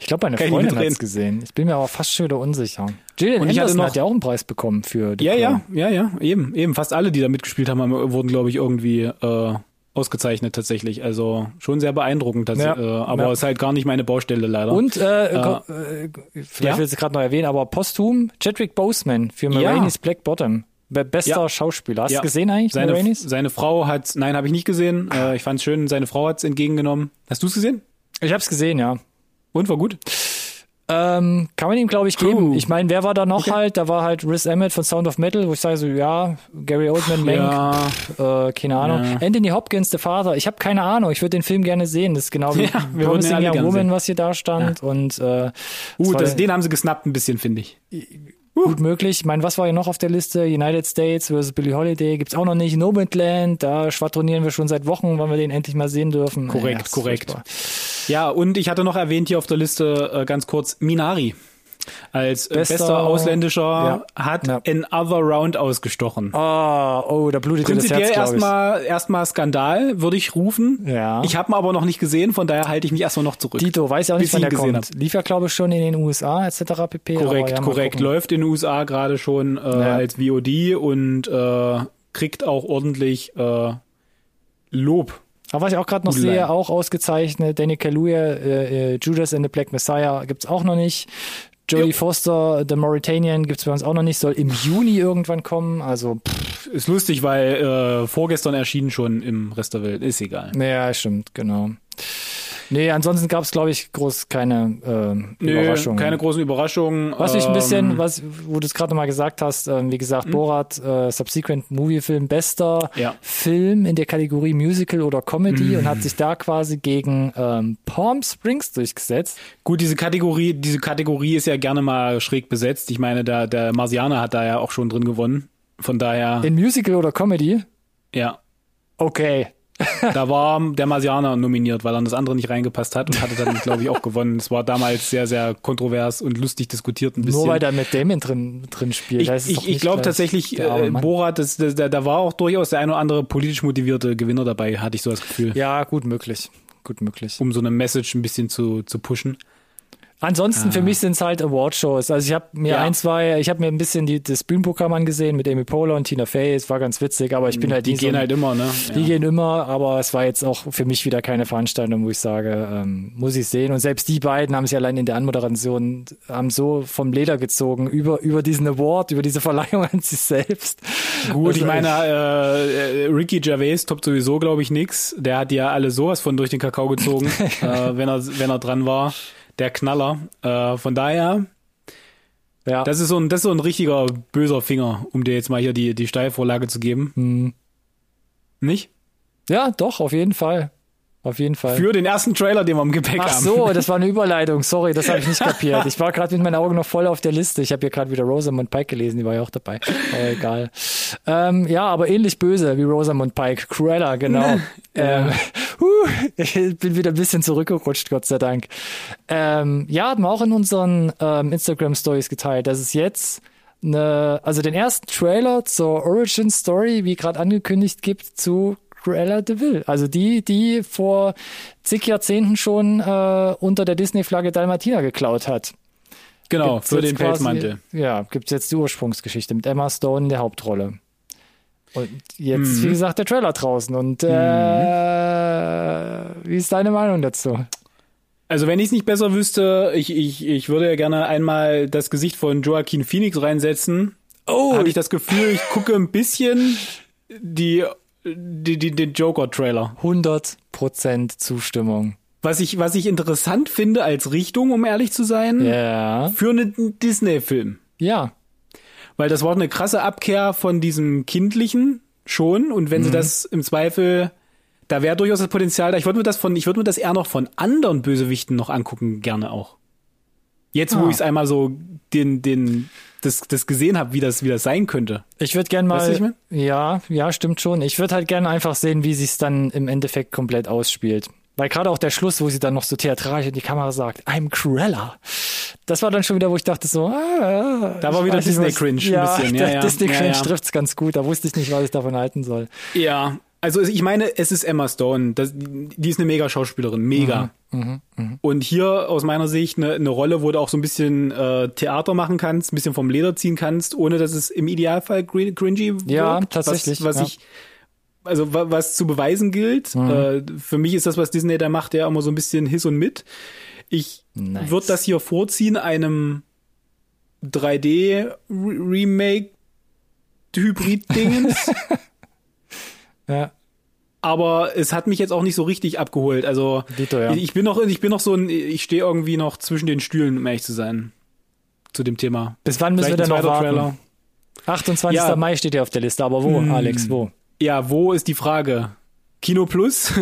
Ich glaube, meine Kann Freundin hat es gesehen. Ich bin mir aber fast schon wieder unsicher. Gillian Und ich Anderson noch- hat ja auch einen Preis bekommen für The Ja, Crown. ja, ja, ja, eben, eben. Fast alle, die da mitgespielt haben, wurden, glaube ich, irgendwie äh, ausgezeichnet tatsächlich. Also schon sehr beeindruckend, Ja, äh, aber ja. ist halt gar nicht meine Baustelle leider. Und, äh, Äh, äh, vielleicht ja? willst du gerade noch erwähnen, aber posthum Chadwick Boseman für Ma Ja. Rainey's Black Bottom. Be- Bester Ja. Schauspieler. Hast du Ja. gesehen eigentlich, seine, seine Frau hat, nein, habe ich nicht gesehen. Äh, ich fand es schön, seine Frau hat es entgegengenommen. Hast du es gesehen? Ich hab's gesehen, ja. Und war gut? Ähm, kann man ihm, glaube ich, geben. Ich meine, wer war da noch halt? Da war halt Riz Emmett von Sound of Metal, wo ich sage so, ja, Gary Oldman, Mank, Ja, äh, keine Ahnung. Ja. Anthony Hopkins, der Vater. Ich habe keine Ahnung. Ich würde den Film gerne sehen. Das ist genau wie Ja, wir Promising Young Woman, sehen. was hier da stand. Und äh, uh, das, den haben sie gesnappt ein bisschen, finde ich. Gut möglich. Ich meine, was war hier noch auf der Liste? United States versus Billie Holiday gibt's auch noch nicht. Nomadland, da schwadronieren wir schon seit Wochen, wann wir den endlich mal sehen dürfen. Korrekt, Ja, korrekt. Ja, und ich hatte noch erwähnt hier auf der Liste äh, ganz kurz Minari. Als äh, Bester- bester, ausländischer Ja. hat Ja. Another Round ausgestochen. Ah, oh, da blutet dir das Prinzipiell Herz, erstmal erstmal Skandal, würde ich rufen. Ja. Ich habe ihn aber noch nicht gesehen, von daher halte ich mich erstmal noch zurück. Dito, weiß ja auch nicht, wann der ihn kommt. gesehen Lief ja, glaube ich, schon in den USA etc. pp. korrekt, ja, korrekt. gucken. Läuft in den USA gerade schon äh, als VOD und äh, kriegt auch ordentlich äh, Lob. Aber was ich auch gerade noch Gute sehe, auch ausgezeichnet, Danny Kaluuya, äh, äh, Judas and the Black Messiah gibt's auch noch nicht. Jodie Jo. Foster, The Mauritanian gibt's bei uns auch noch nicht, soll im Juni irgendwann kommen. Also, pff, Ist lustig, weil äh, vorgestern erschienen schon im Rest der Welt. Ist egal. ja, stimmt, genau. Nee, ansonsten gab's glaube ich, groß keine äh, Nö, Überraschungen. keine großen Überraschungen. Was mich ein bisschen, Ähm, was, wo du es gerade nochmal gesagt hast, ähm, wie gesagt, Borat, äh, Subsequent Movie Film, bester Ja. Film in der Kategorie Musical oder Comedy und hat sich da quasi gegen ähm, Palm Springs durchgesetzt. Gut, diese Kategorie, diese Kategorie ist ja gerne mal schräg besetzt. Ich meine, der, der Marsianer hat da ja auch schon drin gewonnen. Von daher, In Musical oder Comedy? ja, Okay. Da war der Marsianer nominiert, weil er in das andere nicht reingepasst hat und hatte dann, glaube ich, auch gewonnen. Es war damals sehr, sehr kontrovers und lustig diskutiert ein bisschen. Nur weil da mit Damon drin, drin spielt. ich ich, ich glaube tatsächlich, äh. Borat, das, das, da, da war auch durchaus der ein oder andere politisch motivierte Gewinner dabei, hatte ich so das Gefühl, Ja, gut möglich. Gut möglich. um so eine Message ein bisschen zu, zu pushen. Ansonsten für mich sind es halt Awardshows. Also ich habe mir Ah. Ja. ein, zwei, ich habe mir ein bisschen die, das Bühnenprogramm angesehen mit Amy Poehler und Tina Fey. Es war ganz witzig, aber ich bin halt Die so gehen ein- halt immer, ne? Die Ja. gehen immer, aber es war jetzt auch für mich wieder keine Veranstaltung, wo ich sage, ähm, muss ich sehen. Und selbst die beiden haben sich allein in der Anmoderation haben so vom Leder gezogen über, über diesen Award, über diese Verleihung an sich selbst. Gut, Also ich meine, äh, äh, Ricky Gervais toppt sowieso, glaube ich, nix. Der hat ja alle sowas von durch den Kakao gezogen, äh, wenn er wenn er dran war. Der Knaller. Äh, von daher Ja. Das ist so ein, das ist so ein richtiger böser Finger, um dir jetzt mal hier die, die Steilvorlage zu geben. Hm. Nicht? Ja, doch, auf jeden Fall. Auf jeden Fall. Für den ersten Trailer, den wir im Gepäck Ach haben. so, das war eine Überleitung. Sorry, das habe ich nicht kapiert. Ich war gerade mit meinen Augen noch voll auf der Liste. Ich habe hier gerade wieder Rosamund Pike gelesen, die war ja auch dabei. Aber egal. Ähm, ja, aber ähnlich böse wie Rosamund Pike. Cruella, genau. ähm, huh, ich bin wieder ein bisschen zurückgerutscht, Gott sei Dank. Ähm, ja, haben wir auch in unseren ähm, Instagram Stories geteilt, dass es jetzt eine, also den ersten Trailer zur Origin Story, wie gerade angekündigt, gibt zu Cruella de Vil. Also die, die vor zig Jahrzehnten schon äh, unter der Disney-Flagge Dalmatina geklaut hat. Genau, Gibt's für den quasi- Pelzmantel. Ja, gibt's jetzt die Ursprungsgeschichte mit Emma Stone in der Hauptrolle. Und jetzt, Mhm. wie gesagt, der Trailer draußen. Und äh, wie ist deine Meinung dazu? Also wenn ich es nicht besser wüsste, ich, ich, ich würde ja gerne einmal das Gesicht von Joaquin Phoenix reinsetzen. Oh, Habe ich das Gefühl, ich gucke ein bisschen die, die, die, den Joker-Trailer. 100% Zustimmung. Was ich, was ich interessant finde als Richtung, um ehrlich zu sein, Ja. für einen Disney-Film. Ja. Weil das war eine krasse Abkehr von diesem Kindlichen schon. Und wenn sie das im Zweifel, da wäre durchaus das Potenzial da. Ich würde mir das von, ich würde mir das eher noch von anderen Bösewichten noch angucken, gerne auch. Jetzt, wo Ah. ich es einmal so den, den, das, das gesehen habe, wie das, wie das sein könnte. Ich würde gern Weißt du, mal. ich mein? Ja, ja, stimmt schon. Ich würde halt gerne einfach sehen, wie sie es dann im Endeffekt komplett ausspielt. Weil gerade auch der Schluss, wo sie dann noch so theatralisch in die Kamera sagt, I'm Cruella. Das war dann schon wieder, wo ich dachte so, ah, Da war wieder nicht, was- Disney-Cringe ein ja, bisschen. Ja, ja. Disney-Cringe Ja, ja. trifft's ganz gut. Da wusste ich nicht, was ich davon halten soll. Ja. Also ich meine, es ist Emma Stone. Das, die ist eine mega Schauspielerin, mega. Mhm, Und hier aus meiner Sicht eine, eine Rolle, wo du auch so ein bisschen äh, Theater machen kannst, ein bisschen vom Leder ziehen kannst, ohne dass es im Idealfall gr- cringy wird. Ja, tatsächlich, Was, was ja. ich also wa- was zu beweisen gilt. Mhm. Äh, für mich ist das, was Disney da macht, ja immer so ein bisschen Hiss und Mit. Ich Nice. würde das hier vorziehen, einem 3D-Remake Hybrid-Dingens. Ja, aber es hat mich jetzt auch nicht so richtig abgeholt. Also Dito, ja. ich, ich bin noch, ich bin noch so ein, ich stehe irgendwie noch zwischen den Stühlen, um ehrlich zu sein, zu dem Thema. Bis wann müssen wir Vielleicht denn ein noch warten? 28. Ja. Mai steht ja auf der Liste, aber wo, Hm. Alex, wo? Ja, wo ist die Frage? Kino Plus?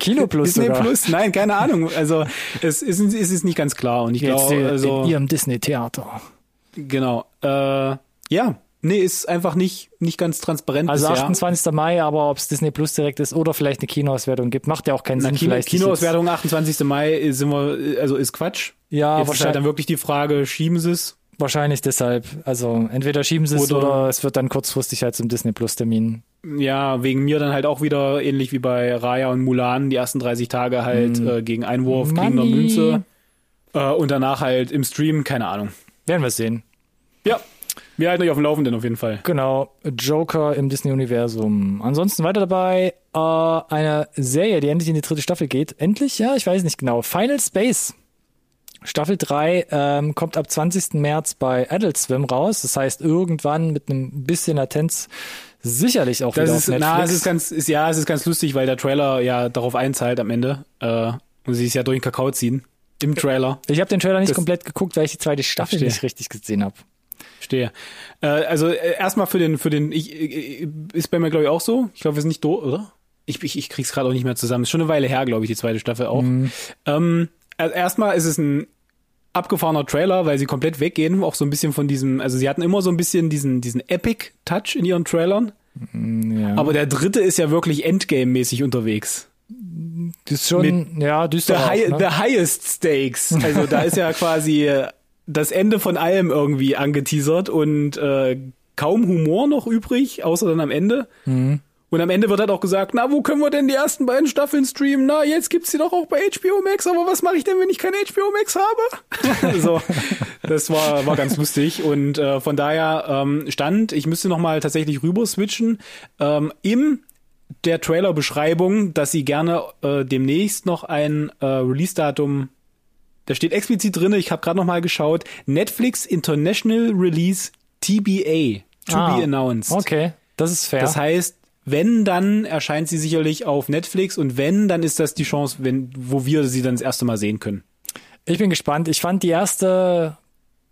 Kino Plus Disney sogar. Plus? Nein, keine Ahnung. Also es ist, es ist nicht ganz klar und ich glaube, in also ihrem Disney-Theater. genau. Äh, ja, nee, ist einfach nicht nicht ganz transparent Also bisher. 28. Mai, aber ob es Disney Plus direkt ist oder vielleicht eine Kinoauswertung gibt, macht ja auch keinen Na, Sinn. Kino, vielleicht Kinoauswertung 28. Mai sind wir, also ist Quatsch. Ja, Jetzt ist halt wahrscheinlich, dann wirklich die Frage, schieben sie es? wahrscheinlich deshalb. Also entweder schieben sie es Oder- oder, es wird dann kurzfristig halt zum Disney Plus Termin. Ja, wegen mir dann halt auch wieder ähnlich wie bei Raya und Mulan, die ersten 30 Tage halt äh, gegen Einwurf, gegen eine Money. Münze äh, und danach halt im Stream, keine Ahnung. Werden wir sehen. Ja, wir halten euch auf dem Laufenden auf jeden Fall. Genau, Joker im Disney-Universum. Ansonsten weiter dabei äh, eine Serie, die endlich in die dritte Staffel geht. Endlich? Ja, ich weiß nicht genau. Final Space. Staffel 3 ähm, kommt ab 20. März bei Adult Swim raus. Das heißt, irgendwann mit einem bisschen Latenz sicherlich auch Das wieder ist, auf Netflix. na, es ist ganz, ist, ja, es ist ganz lustig, weil der Trailer ja darauf einzahlt am Ende. Äh, und sie es ja durch den Kakao ziehen. Im Trailer. ich habe den Trailer nicht Das- komplett geguckt, weil ich die zweite Staffel Verstehe. nicht richtig gesehen habe. Stehe. Äh, also äh, erstmal für den, für den, ich, äh, ist bei mir glaube ich auch so. Ich glaube, wir sind nicht do, oder? Ich, ich, ich krieg's gerade auch nicht mehr zusammen. Ist schon eine Weile her, glaube ich, die zweite Staffel auch. Ähm, also erstmal ist es ein abgefahrener Trailer, weil sie komplett weggehen, auch so ein bisschen von diesem, also sie hatten immer so ein bisschen diesen, diesen Epic-Touch in ihren Trailern. Ja. Aber der dritte ist ja wirklich Endgame-mäßig unterwegs. das ist schon, ja, The, düster. auch, high, ne? the highest stakes. Also da ist ja quasi äh, das Ende von allem irgendwie angeteasert und äh, kaum Humor noch übrig, außer dann am Ende. Mhm. Und am Ende wird halt auch gesagt, na, wo können wir denn die ersten beiden Staffeln streamen? Na, jetzt gibt's die doch auch bei HBO Max, aber was mache ich denn, wenn ich kein HBO Max habe? so, das war, war ganz lustig. Und äh, von daher ähm, stand, ich müsste noch mal tatsächlich rüber switchen, ähm, im der Trailer-Beschreibung, dass sie gerne äh, demnächst noch ein äh, Release-Datum, da steht explizit drin, ich habe gerade noch mal geschaut, Netflix International Release TBA, to Ah, be announced. Okay, das ist fair. Das heißt, wenn, dann erscheint sie sicherlich auf Netflix und wenn, dann ist das die Chance, wenn, wo wir sie dann das erste Mal sehen können. Ich bin gespannt. Ich fand die erste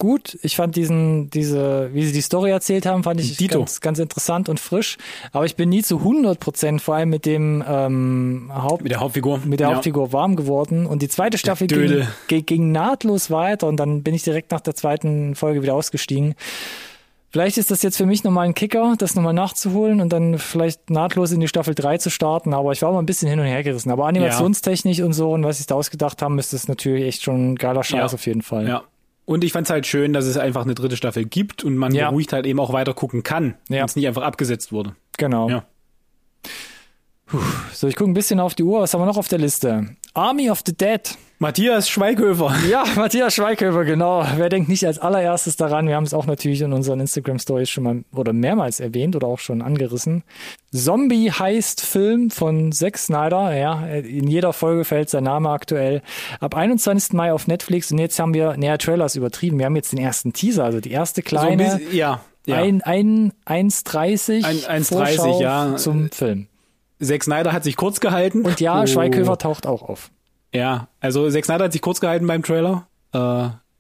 gut. Ich fand diesen, diese, wie sie die Story erzählt haben, fand ich Dito. ganz, ganz interessant und frisch. Aber ich bin nie zu 100 Prozent, vor allem mit dem ähm, Haupt, Mit der Hauptfigur. mit der Ja. Hauptfigur warm geworden. Und die zweite Staffel ging, ging, ging nahtlos weiter und dann bin ich direkt nach der zweiten Folge wieder ausgestiegen. Vielleicht ist das jetzt für mich nochmal ein Kicker, das nochmal nachzuholen und dann vielleicht nahtlos in die Staffel 3 zu starten. Aber ich war mal ein bisschen hin und her gerissen. Aber animationstechnisch und so und was sie da ausgedacht haben, ist das natürlich echt schon ein geiler Scheiß Ja. auf jeden Fall. Ja. Und ich fand's halt schön, dass es einfach eine dritte Staffel gibt und man Ja. beruhigt halt eben auch weiter gucken kann, Ja. wenn es nicht einfach abgesetzt wurde. Genau. Ja. So, ich gucke ein bisschen auf die Uhr. Was haben wir noch auf der Liste? Army of the Dead. Matthias Schweighöfer. Ja, Matthias Schweighöfer, genau. Wer denkt nicht als allererstes daran? Wir haben es auch natürlich in unseren Instagram-Stories schon mal oder mehrmals erwähnt oder auch schon angerissen. Zombie heißt Film von Zack Snyder. Ja, in jeder Folge fällt sein Name aktuell. Ab 21. Mai auf Netflix und jetzt haben wir, näher Trailers übertrieben. Wir haben jetzt den ersten Teaser, also die erste So ein kleine. bisschen, ja. ja. Ein, ein 1,30 Ein- 1,30, Vorschau ja. zum Film. Zack Snyder hat sich kurz gehalten. Und ja, Oh. Schweighöfer taucht auch auf. Ja, also Zack Snyder hat sich kurz gehalten beim Trailer, äh,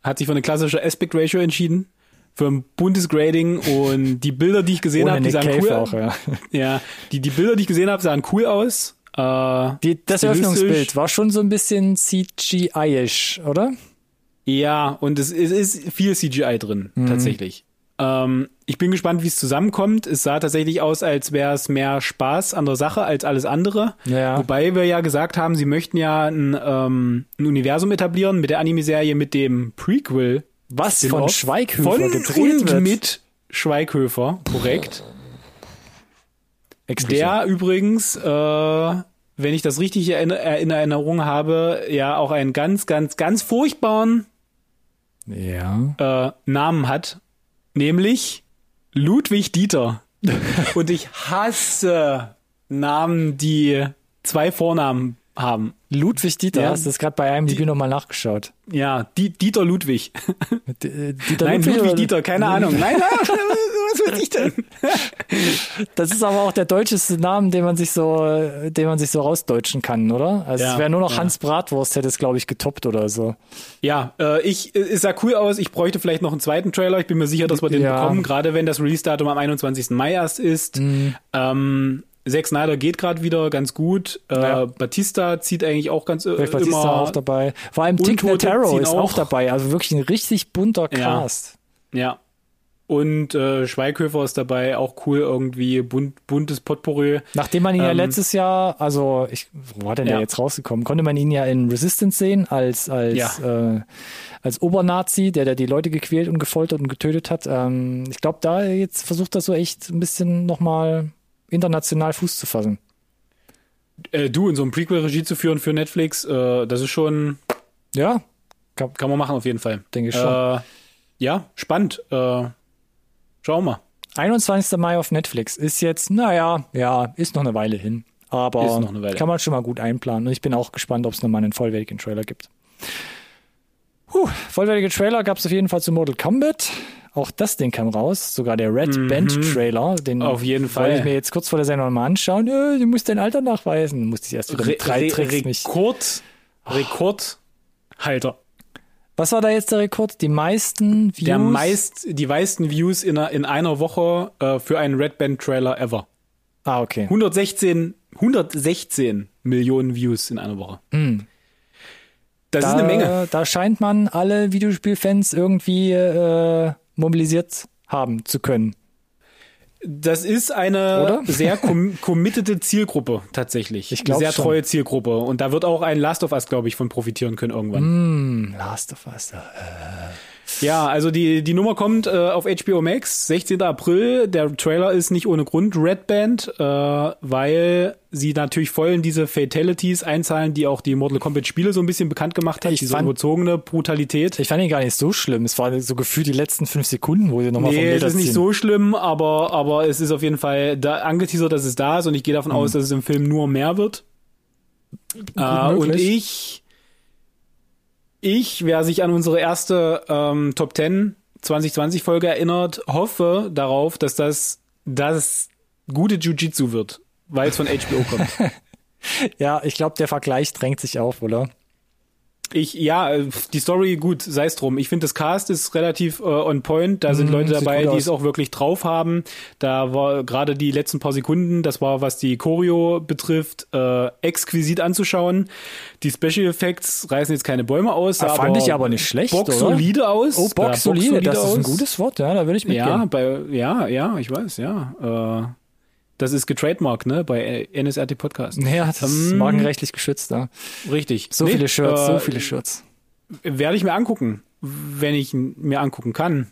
hat sich für eine klassische Aspect Ratio entschieden, für ein buntes Grading und die Bilder, die ich gesehen habe, die sahen Cave cool auch, ja. Ja, die, die Bilder, die ich gesehen habe, sahen cool aus. Äh, Die, das. Eröffnungsbild war schon so ein bisschen CGI-isch, oder? Ja, und es, es ist viel CGI drin, Mhm. tatsächlich. Ähm, ich bin gespannt, wie es zusammenkommt. Es sah tatsächlich aus, als wäre es mehr Spaß an der Sache als alles andere. Ja. Wobei wir ja gesagt haben, sie möchten ja ein, ähm, ein Universum etablieren mit der Anime-Serie mit dem Prequel. Was von Schweighöfer von gedreht und wird. mit Schweighöfer, korrekt. Der übrigens, äh, wenn ich das richtig in, in Erinnerung habe, ja auch einen ganz, ganz, ganz furchtbaren Ja. äh, Namen hat, nämlich Ludwig Dieter. Und ich hasse Namen, die zwei Vornamen haben. Ludwig Dieter, Ja. hast du das gerade bei IMDb nochmal nachgeschaut? Ja, Die, Dieter Ludwig. D- äh, Dieter Nein, Ludwig oder- Dieter, keine Ahnung. Nein, nein, was weiß ich denn? Das ist aber auch der deutscheste Name, den man sich so, äh, den man sich so rausdeutschen kann, oder? Also Ja, es wäre nur noch ja. Hans Bratwurst, hätte es, glaube ich, getoppt oder so. Ja, äh, ich, es sah cool aus. Ich bräuchte vielleicht noch einen zweiten Trailer. Ich bin mir sicher, dass wir den bekommen, gerade wenn das Release-Datum am 21. Mai erst ist. Mhm. Ähm, Zack Snyder geht gerade wieder ganz gut. Äh, Ja. Batista zieht eigentlich auch ganz äh, Vielleicht Batista immer. auch dabei. Vor allem Tick Notaro ist auch auch. dabei. Also wirklich ein richtig bunter Ja. Cast. Ja. Und äh, Schweighöfer ist dabei, auch cool irgendwie, bunt, buntes Potpourri. Nachdem man ihn ja Ähm, letztes Jahr, also ich, wo war denn der Ja. jetzt rausgekommen? Konnte man ihn ja in Resistance sehen als als Ja. äh, als Obernazi, der der die Leute gequält und gefoltert und getötet hat. Ähm, ich glaube, da jetzt versucht er so echt ein bisschen nochmal international Fuß zu fassen. Äh, du, in so einem Prequel-Regie zu führen für Netflix, äh, das ist schon, Ja, kann, kann man machen auf jeden Fall. denke ich schon. Äh, ja, spannend. Äh, schauen wir. 21. Mai auf Netflix ist jetzt, naja, ja, ist noch eine Weile hin. Aber Weile. kann man schon mal gut einplanen. Und ich bin auch gespannt, ob es nochmal einen vollwertigen Trailer gibt. Puh, vollwertige Trailer gab es auf jeden Fall zu Mortal Kombat. Auch das Ding kam raus. Sogar der Red Band Trailer. Den Mhm. Auf jeden Fall. Wollte ich mir jetzt kurz vor der Sendung mal anschauen. Äh, du musst dein Alter nachweisen. Musste ich erst wieder Re mit drei Re Tricks mich. Rekord, Rekordhalter. Was war da jetzt der Rekord? Die meisten Views? Der meist, die meisten Views in einer, in einer Woche äh, für einen Red Band Trailer ever. Ah, okay. 116, 116 Millionen Views in einer Woche. Das da, ist eine Menge. Da scheint man alle Videospielfans irgendwie äh, mobilisiert haben zu können. Das ist eine Oder? sehr com committete Zielgruppe tatsächlich. Ich glaub Sehr schon. treue Zielgruppe. Und da wird auch ein Last of Us, glaube ich, von profitieren können irgendwann. Last of Us. Ja, also die, die Nummer kommt äh, auf HBO Max, 16. April. Der Trailer ist nicht ohne Grund Red Band, äh, weil sie natürlich voll in diese Fatalities einzahlen, die auch die Mortal Kombat Spiele so ein bisschen bekannt gemacht hat. Ich diese fand- überzogene Brutalität. Ich fand ihn gar nicht so schlimm. Es war so gefühlt die letzten fünf Sekunden, wo sie nochmal vom Nee, es ist nicht ziehen. so schlimm, aber, aber es ist auf jeden Fall da angeteasert, dass es da ist und ich gehe davon aus, dass es im Film nur mehr wird. Äh, und ich, ich, wer sich an unsere erste ähm, Top 10 2020 Folge erinnert, hoffe darauf, dass das das gute Jiu-Jitsu wird, weil es von HBO kommt. Ja, ich glaube, der Vergleich drängt sich auf, oder? Ich, ja, äh, die Story, gut, sei es drum. Ich finde, das Cast ist relativ äh, on point. Da sind Mhm, Leute dabei, die es auch wirklich drauf haben. Da war gerade die letzten paar Sekunden, das war, was die Choreo betrifft, äh, exquisit anzuschauen. Die Special Effects reißen jetzt keine Bäume aus. Ah, fand ich aber nicht schlecht, Box oder? solide aus. Oh, sah Box solide, das ist ein gutes Wort, ja, da würde ich mitgehen. Ja, bei, ja, ja, ich weiß, ja. Äh, das ist getrademarkt, ne, bei NSRT Podcast. Ja, das ist Ähm, markenrechtlich geschützt, ja. Richtig. So Nee, viele Shirts, äh, so viele Shirts. Werde ich mir angucken, wenn ich mir angucken kann.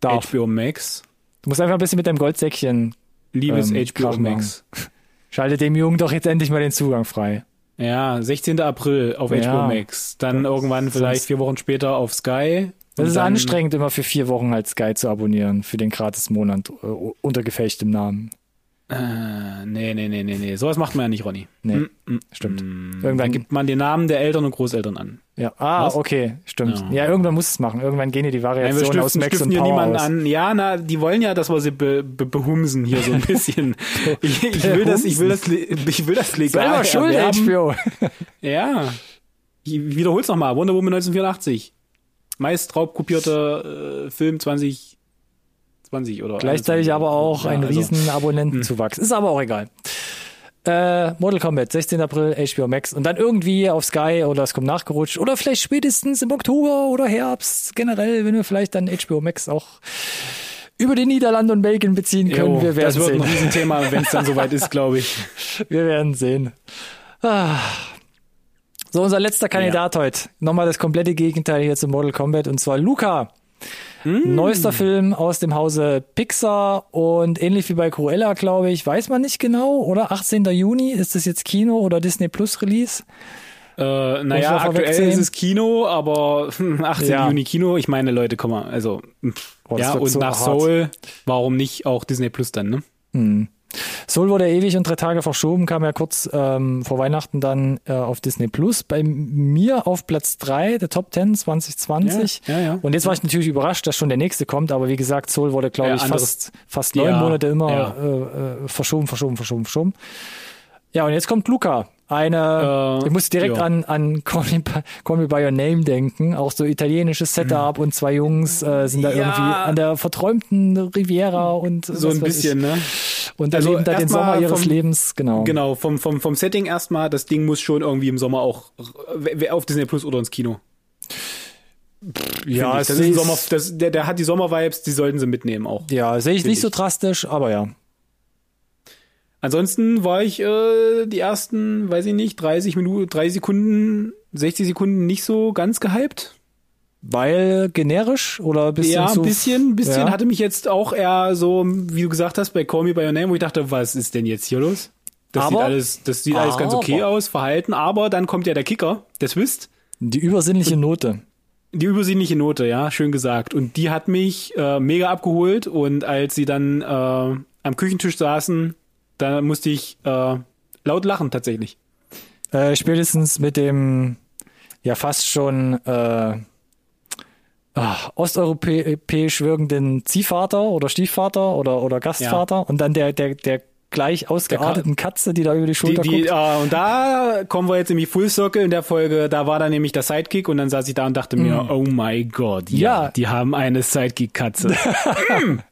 Darf. HBO Max. Du musst einfach ein bisschen mit deinem Goldsäckchen. Liebes Ähm, HBO Max. Schalte dem Jungen doch jetzt endlich mal den Zugang frei. Ja, 16. April auf Ja. HBO Max. Dann irgendwann vielleicht vier Wochen später auf Sky. Das ist anstrengend, immer für vier Wochen halt Sky zu abonnieren, für den Gratis-Monat äh, unter gefälschtem Namen. Äh, nee, nee, nee, nee, nee. Sowas macht man ja nicht, Ronny. Nee, Mm, mm, stimmt. mm. Irgendwann- Dann gibt man den Namen der Eltern und Großeltern an. Ja, ah, Was? okay, stimmt. Ja. Ja. irgendwann muss es machen. Irgendwann gehen dir die Nein, wir Variationen aus stiften, Max stiften und Power niemanden aus. an. Ja, na, die wollen ja, dass wir sie be, be, behumsen hier so ein bisschen. ich, ich will das, ich will das, ich will das legal Selber schuld, erwerben. HBO. Ja. Ich wiederhol's nochmal. Wonder Woman 1984. Meist raubkopierte äh, Film 2020 oder Gleichzeitig 21. aber auch Ja, ein also, riesen Abonnentenzuwachs. Ist aber auch egal. Äh, Mortal Kombat, 16. April, HBO Max. Und dann irgendwie auf Sky oder es kommt nachgerutscht. Oder vielleicht spätestens im Oktober oder Herbst generell, wenn wir vielleicht dann HBO Max auch über die Niederlande und Belgien beziehen können. Jo, wir werden das wird sehen. ein Riesenthema, wenn es dann soweit ist, glaube ich. Wir werden sehen. Ah. So, unser letzter Kandidat heute. Nochmal das komplette Gegenteil hier zu Mortal Kombat und zwar Luca. Hm. Neuester Film aus dem Hause Pixar und ähnlich wie bei Cruella, glaube ich, weiß man nicht genau, oder? 18. Juni, ist das jetzt Kino oder Disney Plus Release? Äh, naja, aktuell ist es Kino, aber hm, 18. Ja. Juni Kino. Ich meine, Leute, komm mal, also Oh, ja und so nach hart. Soul, warum nicht auch Disney Plus dann, ne? Hm. Soul wurde ewig und drei Tage verschoben, kam ja kurz ähm, vor Weihnachten dann äh, auf Disney Plus. Bei mir auf Platz drei der Top 10 2020. Ja, ja, ja. Und jetzt war ich natürlich überrascht, dass schon der nächste kommt, aber wie gesagt, Soul wurde, glaube ich, fast, fast neun Monate immer äh, äh, verschoben, verschoben, verschoben, verschoben. Ja, und jetzt kommt Luca. Eine, Äh, ich muss direkt ja. an, an Call Me, by, Call Me By Your Name denken. Auch so italienisches Setup und zwei Jungs äh, sind da Mhm. Ja. irgendwie an der verträumten Riviera und So ein bisschen, ne? ich. Und Also erleben da den Sommer ihres vom- Lebens, genau. Genau, vom, vom, vom Setting erstmal, das Ding muss schon irgendwie im Sommer auch w- auf Disney Plus oder ins Kino. Ja, ich. das ist ein Sommer, das, der, der hat die Sommer-Vibes, die sollten sie mitnehmen auch. Ja, sehe ich nicht so ich. drastisch, aber ja. Ansonsten war ich äh, die ersten, weiß ich nicht, 30 Minuten, 30 Sekunden, 60 Sekunden nicht so ganz gehypt. Weil generisch oder ein bisschen ja, ein bisschen, ein bisschen Ja. hatte mich jetzt auch eher so, wie du gesagt hast, bei Call Me By Your Name, wo ich dachte, was ist denn jetzt hier los? Das Aber- sieht alles, das sieht alles ganz okay aus, Verhalten, aber dann kommt ja der Kicker, der Twist. die übersinnliche Note. Die übersinnliche Note, ja, schön gesagt. Und die hat mich äh, mega abgeholt. Und als sie dann äh, am Küchentisch saßen, da musste ich äh, laut lachen tatsächlich. Äh, spätestens mit dem ja fast schon äh, ah, osteuropäisch wirkenden Ziehvater oder Stiefvater oder, oder Gastvater und dann der, der, der gleich ausgearteten Katze, die da über die Die, Schulter die, guckt. äh, und da kommen wir jetzt nämlich Full Circle in der Folge. Da war dann nämlich der Sidekick und dann saß ich da und dachte mir, oh my God, ja, Mm. Ja. die haben eine Sidekick-Katze.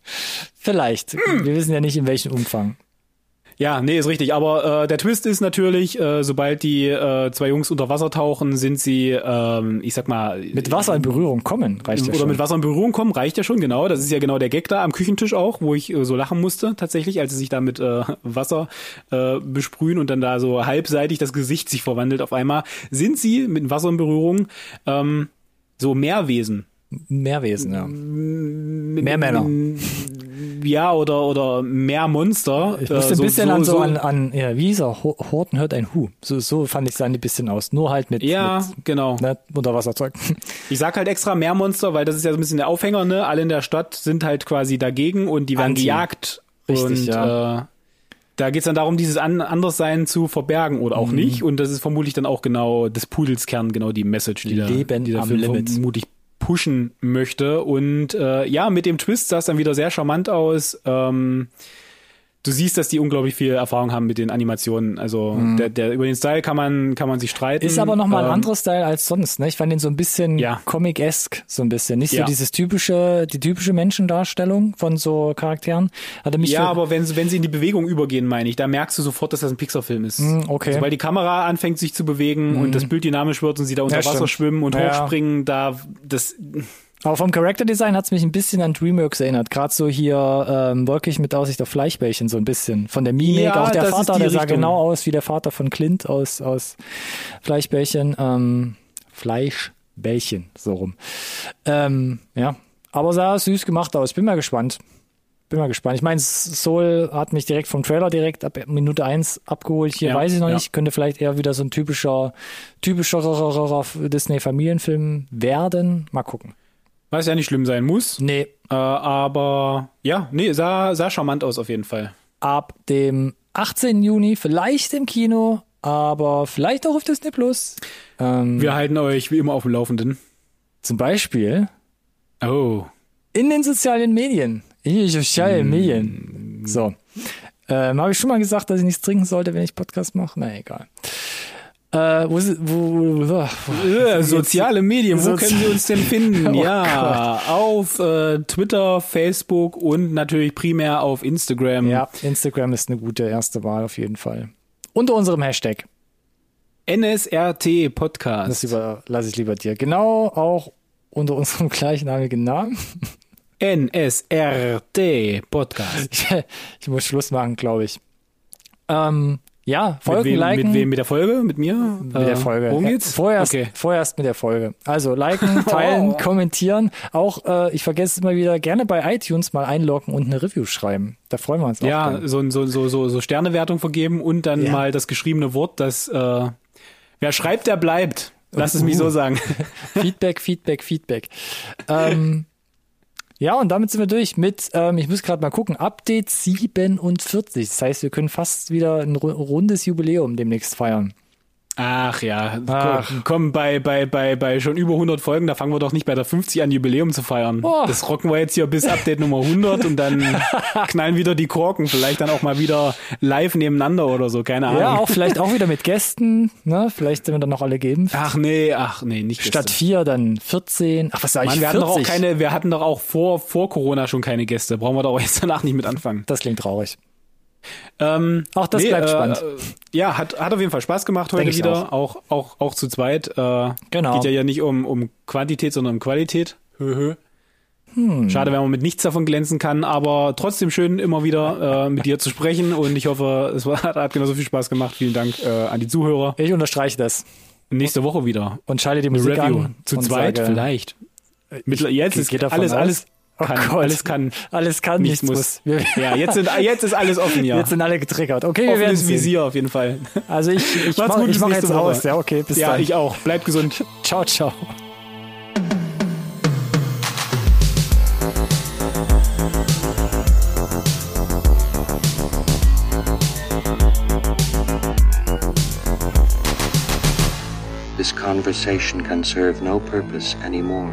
Vielleicht. Hm. Wir wissen ja nicht, in welchem Umfang. Ja, nee, ist richtig. Aber äh, der Twist ist natürlich, äh, sobald die äh, zwei Jungs unter Wasser tauchen, sind sie, ähm, ich sag mal, Mit Wasser in Berührung kommen, reicht ja oder schon. mit Wasser in Berührung kommen, reicht ja schon, genau. Das ist ja genau der Gag da am Küchentisch auch, wo ich äh, so lachen musste, tatsächlich, als sie sich da mit äh, Wasser äh, besprühen und dann da so halbseitig das Gesicht sich verwandelt auf einmal, sind sie mit Wasser in Berührung ähm, so Meerwesen. Meerwesen, ja. Meermänner. Ja, oder, oder Meermonster. Ich musste Äh, ein bisschen an so, an, an ja, wie hieß er? Ho- Horten hört ein Hu. So, so fand ich die ein bisschen aus. Nur halt mit, Ja, mit genau. ne, Unterwasserzeug. Ich sag halt extra Meermonster, weil das ist ja so ein bisschen der Aufhänger, ne? Alle in der Stadt sind halt quasi dagegen und die werden Anti. gejagt. Richtig, und, ja. Äh, da geht's dann darum, dieses An Anderssein zu verbergen oder Mhm. auch nicht. Und das ist vermutlich dann auch genau des Pudels Kern, genau die Message, die, da, Leben die am Film Limit. vermutlich pushen möchte. Und äh, ja, mit dem Twist sah es dann wieder sehr charmant aus. Ähm, du siehst, dass die unglaublich viel Erfahrung haben mit den Animationen. Also der, der, über den Style kann man, kann man sich streiten. Mhm. Ist aber nochmal ein Ähm, anderer Style als sonst, ne? Ich fand den so ein bisschen Ja. Comic-esque, so ein bisschen. Nicht so Ja. dieses typische, die typische Menschendarstellung von so Charakteren. Hatte mich Ja, aber wenn, sie- wenn sie in die Bewegung übergehen, meine ich, da merkst du sofort, dass das ein Pixar-Film ist. Hm, okay. Sobald die Kamera anfängt, sich zu bewegen und das Bild dynamisch wird und sie da unter Ja, Wasser stimmt. schwimmen und hochspringen, da, das, Aber vom Character Design hat's mich ein bisschen an Dreamworks erinnert. Gerade so hier ähm, wolkig mit Aussicht auf Fleischbällchen so ein bisschen. Von der Mimik, Ja, auch der Vater, der sah Richtung. genau aus wie der Vater von Clint aus, aus Fleischbällchen. Ähm, Fleischbällchen, so rum. Ähm, ja, aber sah süß gemacht aus. Bin mal gespannt. Bin mal gespannt. Ich meine, Soul hat mich direkt vom Trailer direkt ab Minute eins abgeholt. Hier Ja, weiß ich noch ja. nicht. Könnte vielleicht eher wieder so ein typischer, typischer Disney-Familienfilm werden. Mal gucken. Was ja nicht schlimm sein muss. Nee, Äh, aber ja, nee, sah, sah charmant aus auf jeden Fall. ab dem 18. Juni, vielleicht im Kino, aber vielleicht auch auf Disney Plus. Ähm, Wir halten euch wie immer auf dem Laufenden. Zum Beispiel Oh. in den sozialen Medien. In den sozialen Mm. Medien. So. Ähm, Habe ich schon mal gesagt, dass ich nichts trinken sollte, wenn ich Podcast mache? Na egal. Äh, wo, ist- wo, wo, wo, Äh, soziale Medien, wo Sozi- können Sie uns denn finden? Oh ja, auf äh, Twitter, Facebook und natürlich primär auf Instagram. Ja, Instagram ist eine gute erste Wahl auf jeden Fall. Unter unserem Hashtag. NSRT Das Podcast. überlasse ich lieber dir. Genau auch unter unserem gleichnamigen Namen. NSRT Podcast. Ich, ich muss Schluss machen, glaube ich. Ähm, ja, Mit Folgen, wem, liken. mit wem? Mit der Folge? Mit mir? Mit der Folge. Worum Ja, geht's? Vorerst, Okay. vorerst mit der Folge. Also liken, teilen, Oh. kommentieren. Auch, äh, ich vergesse es immer wieder, gerne bei iTunes mal einloggen und eine Review schreiben. Da freuen wir uns auch. Ja, so, so, so, so, so Sternewertung vergeben und dann Ja. mal das geschriebene Wort, das äh, wer schreibt, der bleibt. Lass es mich Uh. so sagen. Feedback, Feedback, Feedback. ähm, ja, und damit sind wir durch mit, ähm, ich muss gerade mal gucken, Update 47. Das heißt, wir können fast wieder ein ru- rundes Jubiläum demnächst feiern. Ach ja, Ach. komm, bei, bei, bei, bei schon über 100 Folgen, da fangen wir doch nicht bei der 50 an, Jubiläum zu feiern. Oh. Das rocken wir jetzt hier bis Update Nummer 100 und dann knallen wieder die Korken. Vielleicht dann auch mal wieder live nebeneinander oder so, keine Ahnung. Ja, auch vielleicht auch wieder mit Gästen, ne? Vielleicht sind wir dann noch alle geben. Ach nee, ach nee, nicht Statt Gäste. vier dann 14. Ach, was sag ich? Mann, wir 40. hatten doch auch keine, wir hatten doch auch vor, vor Corona schon keine Gäste. Brauchen wir doch auch jetzt danach nicht mit anfangen. Das klingt traurig. Ähm, Auch das bleibt spannend. Äh, ja, hat, hat auf jeden Fall Spaß gemacht heute wieder. Auch. Auch, auch, zu zweit. Äh, Genau. Geht ja ja nicht um, um Quantität, sondern um Qualität. Höhö. Hm. Schade, wenn man mit nichts davon glänzen kann, aber trotzdem schön, immer wieder äh, mit dir zu sprechen. Und ich hoffe, es war, hat, genauso viel Spaß gemacht. Vielen Dank äh, an die Zuhörer. Ich unterstreiche das Nächste Woche wieder. und schalte die Musik Review. an. Zu zweit sage, vielleicht. Mittler jetzt geht- ist alles, aus? alles kann. Gott. alles kann. Alles kann, Nichts nichts muss. muss. Wir, Ja, jetzt, sind, jetzt ist alles offen, ja. Jetzt sind alle getriggert. Okay, wir werden Offenes sehen. Visier auf jeden Fall. Also ich, ich mache gut, ich mach jetzt Woche. aus. Ja, okay, bis ja, dann. ich auch. Bleibt gesund. Ciao, ciao. This conversation can serve no purpose anymore.